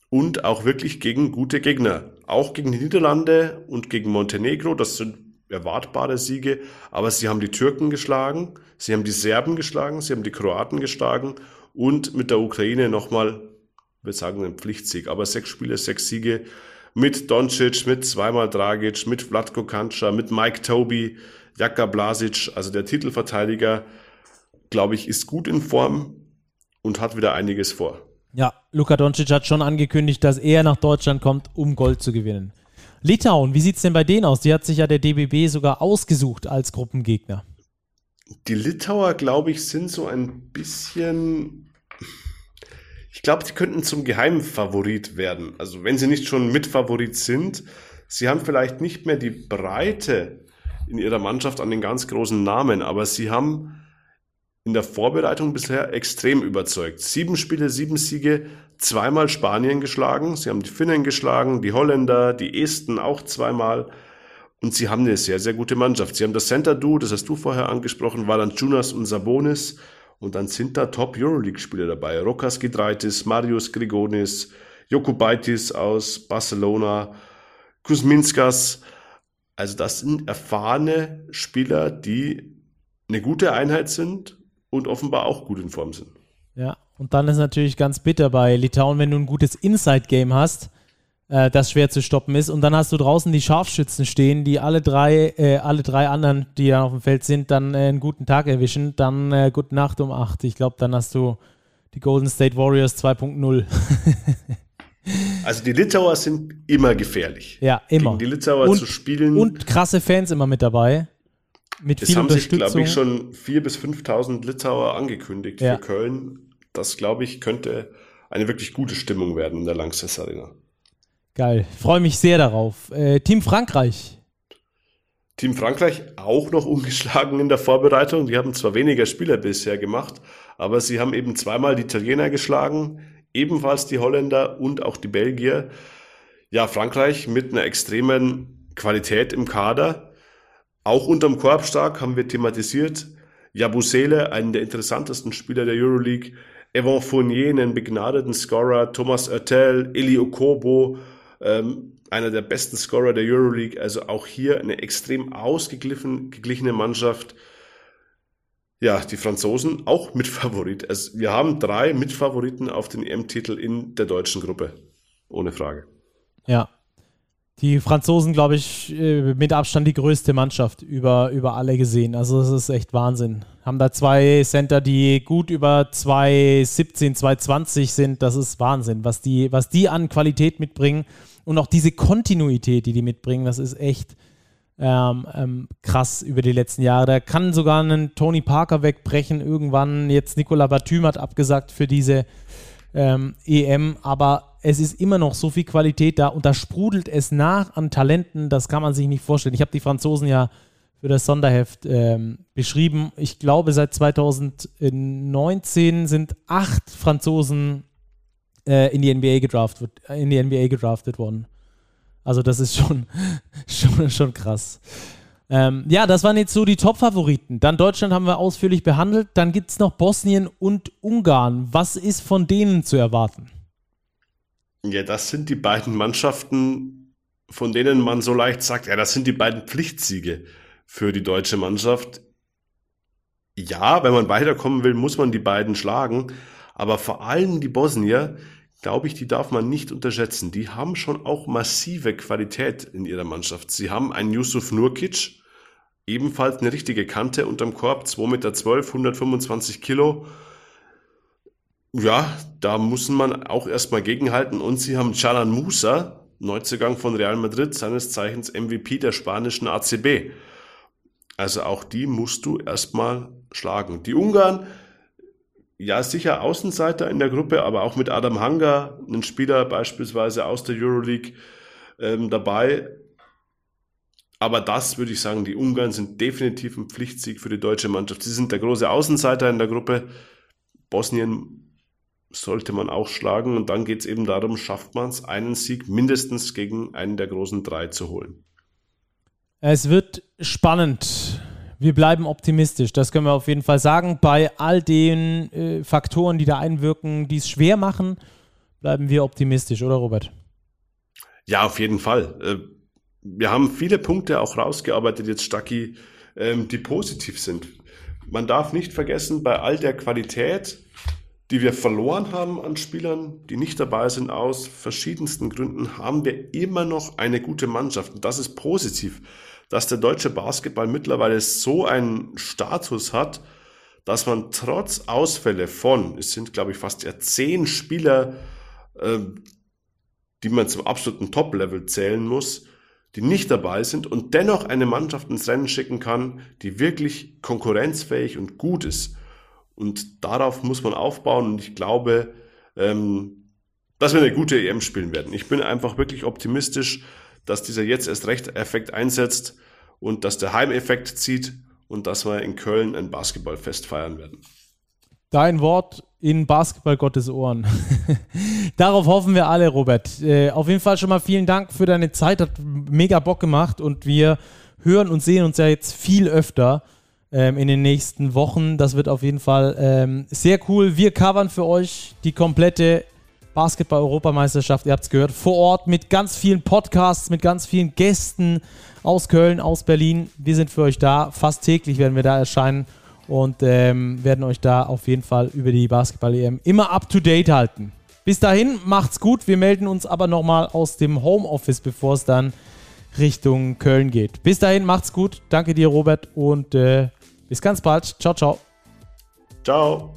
und auch wirklich gegen gute Gegner. Auch gegen die Niederlande und gegen Montenegro, das sind erwartbare Siege, aber sie haben die Türken geschlagen, sie haben die Serben geschlagen, sie haben die Kroaten geschlagen und mit der Ukraine nochmal, wir sagen einen Pflichtsieg, aber sechs Spiele, sechs Siege mit Doncic, mit zweimal Dragic, mit Vlatko Kancha, mit Mike Toby, Jaka Blasic, also der Titelverteidiger, glaube ich, ist gut in Form und hat wieder einiges vor. Ja, Luka Doncic hat schon angekündigt, dass er nach Deutschland kommt, um Gold zu gewinnen. Litauen, wie sieht es denn bei denen aus? Die hat sich ja der DBB sogar ausgesucht als Gruppengegner. Die Litauer, glaube ich, sind so ein bisschen. Ich glaube, sie könnten zum Geheimfavorit werden. Also, wenn sie nicht schon Mitfavorit sind, sie haben vielleicht nicht mehr die Breite in ihrer Mannschaft an den ganz großen Namen, aber sie haben in der Vorbereitung bisher extrem überzeugt. Sieben Spiele, sieben Siege, zweimal Spanien geschlagen. Sie haben die Finnen geschlagen, die Holländer, die Esten auch zweimal. Und sie haben eine sehr, sehr gute Mannschaft. Sie haben das Center-Duo, das hast du vorher angesprochen, Valanciunas und Sabonis. Und dann sind da Top-Euroleague-Spieler dabei. Rokas Gidreitis, Marius Grigonis, Jokubaitis aus Barcelona, Kuzminskas. Also das sind erfahrene Spieler, die eine gute Einheit sind und offenbar auch gut in Form sind. Ja, Und dann ist natürlich ganz bitter bei Litauen, wenn du ein gutes Inside-Game hast, äh, das schwer zu stoppen ist. Und dann hast du draußen die Scharfschützen stehen, die alle drei, äh, alle drei anderen, die ja auf dem Feld sind, dann äh, einen guten Tag erwischen. Dann äh, gute Nacht um 8. Ich glaube, dann hast du die Golden State Warriors 2.0. also die Litauer sind immer gefährlich. Ja, immer. Gegen die Litauer und, zu spielen. Und krasse Fans immer mit dabei. Mit es viel haben sich, glaube ich, schon 4.000 bis 5.000 Litauer angekündigt ja. für Köln. Das, glaube ich, könnte eine wirklich gute Stimmung werden in der Langsess Arena. Geil. Freue mich sehr darauf. Äh, Team Frankreich. Team Frankreich auch noch ungeschlagen in der Vorbereitung. Die haben zwar weniger Spieler bisher gemacht, aber sie haben eben zweimal die Italiener geschlagen, ebenfalls die Holländer und auch die Belgier. Ja, Frankreich mit einer extremen Qualität im Kader. Auch unterm Korb stark haben wir thematisiert. Jabusele, einen der interessantesten Spieler der Euroleague. Evan Fournier, einen begnadeten Scorer. Thomas Oertel, Eli Okobo, ähm, einer der besten Scorer der Euroleague. Also auch hier eine extrem ausgeglichene Mannschaft. Ja, die Franzosen auch Mitfavorit. Also wir haben drei Mitfavoriten auf den EM-Titel in der deutschen Gruppe. Ohne Frage. Ja. Die Franzosen, glaube ich, äh, mit Abstand die größte Mannschaft über, über alle gesehen. Also das ist echt Wahnsinn. Haben da zwei Center, die gut über 2,17, 2,20 sind. Das ist Wahnsinn, was die, was die an Qualität mitbringen. Und auch diese Kontinuität, die die mitbringen, das ist echt ähm, ähm, krass über die letzten Jahre. Da kann sogar einen Tony Parker wegbrechen. Irgendwann, jetzt Nicola Batum hat abgesagt für diese ähm, EM, aber es ist immer noch so viel Qualität da und da sprudelt es nach an Talenten, das kann man sich nicht vorstellen. Ich habe die Franzosen ja für das Sonderheft ähm, beschrieben. Ich glaube, seit 2019 sind acht Franzosen äh, in die NBA gedraftet, in die NBA gedraftet worden. Also das ist schon, schon, schon krass. Ähm, ja, das waren jetzt so die Top-Favoriten. Dann Deutschland haben wir ausführlich behandelt. Dann gibt es noch Bosnien und Ungarn. Was ist von denen zu erwarten? Ja, das sind die beiden Mannschaften, von denen man so leicht sagt, ja, das sind die beiden Pflichtsiege für die deutsche Mannschaft. Ja, wenn man weiterkommen will, muss man die beiden schlagen. Aber vor allem die Bosnier, glaube ich, die darf man nicht unterschätzen. Die haben schon auch massive Qualität in ihrer Mannschaft. Sie haben einen Yusuf Nurkic, ebenfalls eine richtige Kante unterm Korb, 2,12 Meter, 125 Kilo. Ja, da muss man auch erstmal gegenhalten. Und sie haben Chalan Musa, Neuzugang von Real Madrid, seines Zeichens MVP der spanischen ACB. Also auch die musst du erstmal schlagen. Die Ungarn, ja, sicher Außenseiter in der Gruppe, aber auch mit Adam Hanga, ein Spieler beispielsweise aus der Euroleague, ähm, dabei. Aber das würde ich sagen, die Ungarn sind definitiv ein Pflichtsieg für die deutsche Mannschaft. Sie sind der große Außenseiter in der Gruppe. Bosnien sollte man auch schlagen und dann geht es eben darum, schafft man es, einen Sieg mindestens gegen einen der großen drei zu holen. Es wird spannend wir bleiben optimistisch. Das können wir auf jeden Fall sagen. Bei all den äh, Faktoren, die da einwirken, die es schwer machen, bleiben wir optimistisch, oder Robert? Ja, auf jeden Fall. Äh, wir haben viele Punkte auch rausgearbeitet, jetzt Stacki, ähm, die positiv sind. Man darf nicht vergessen, bei all der Qualität, die wir verloren haben an Spielern, die nicht dabei sind, aus verschiedensten Gründen, haben wir immer noch eine gute Mannschaft. Und das ist positiv dass der deutsche Basketball mittlerweile so einen Status hat, dass man trotz Ausfälle von, es sind glaube ich fast ja zehn Spieler, äh, die man zum absoluten Top-Level zählen muss, die nicht dabei sind und dennoch eine Mannschaft ins Rennen schicken kann, die wirklich konkurrenzfähig und gut ist. Und darauf muss man aufbauen und ich glaube, ähm, dass wir eine gute EM spielen werden. Ich bin einfach wirklich optimistisch, dass dieser jetzt erst recht Effekt einsetzt und dass der Heimeffekt zieht und dass wir in Köln ein Basketballfest feiern werden. Dein Wort in Basketball Gottes Ohren. Darauf hoffen wir alle, Robert. Äh, auf jeden Fall schon mal vielen Dank für deine Zeit. Hat mega Bock gemacht und wir hören und sehen uns ja jetzt viel öfter ähm, in den nächsten Wochen. Das wird auf jeden Fall ähm, sehr cool. Wir covern für euch die komplette Basketball-Europameisterschaft. Ihr habt es gehört. Vor Ort mit ganz vielen Podcasts, mit ganz vielen Gästen aus Köln, aus Berlin. Wir sind für euch da. Fast täglich werden wir da erscheinen. und ähm, werden euch da auf jeden Fall über die Basketball-EM immer up to date halten. Bis dahin, macht's gut. Wir melden uns aber nochmal aus dem Homeoffice, bevor es dann Richtung Köln geht. Bis dahin, macht's gut. Danke dir, Robert, und äh, bis ganz bald. Ciao, ciao. Ciao.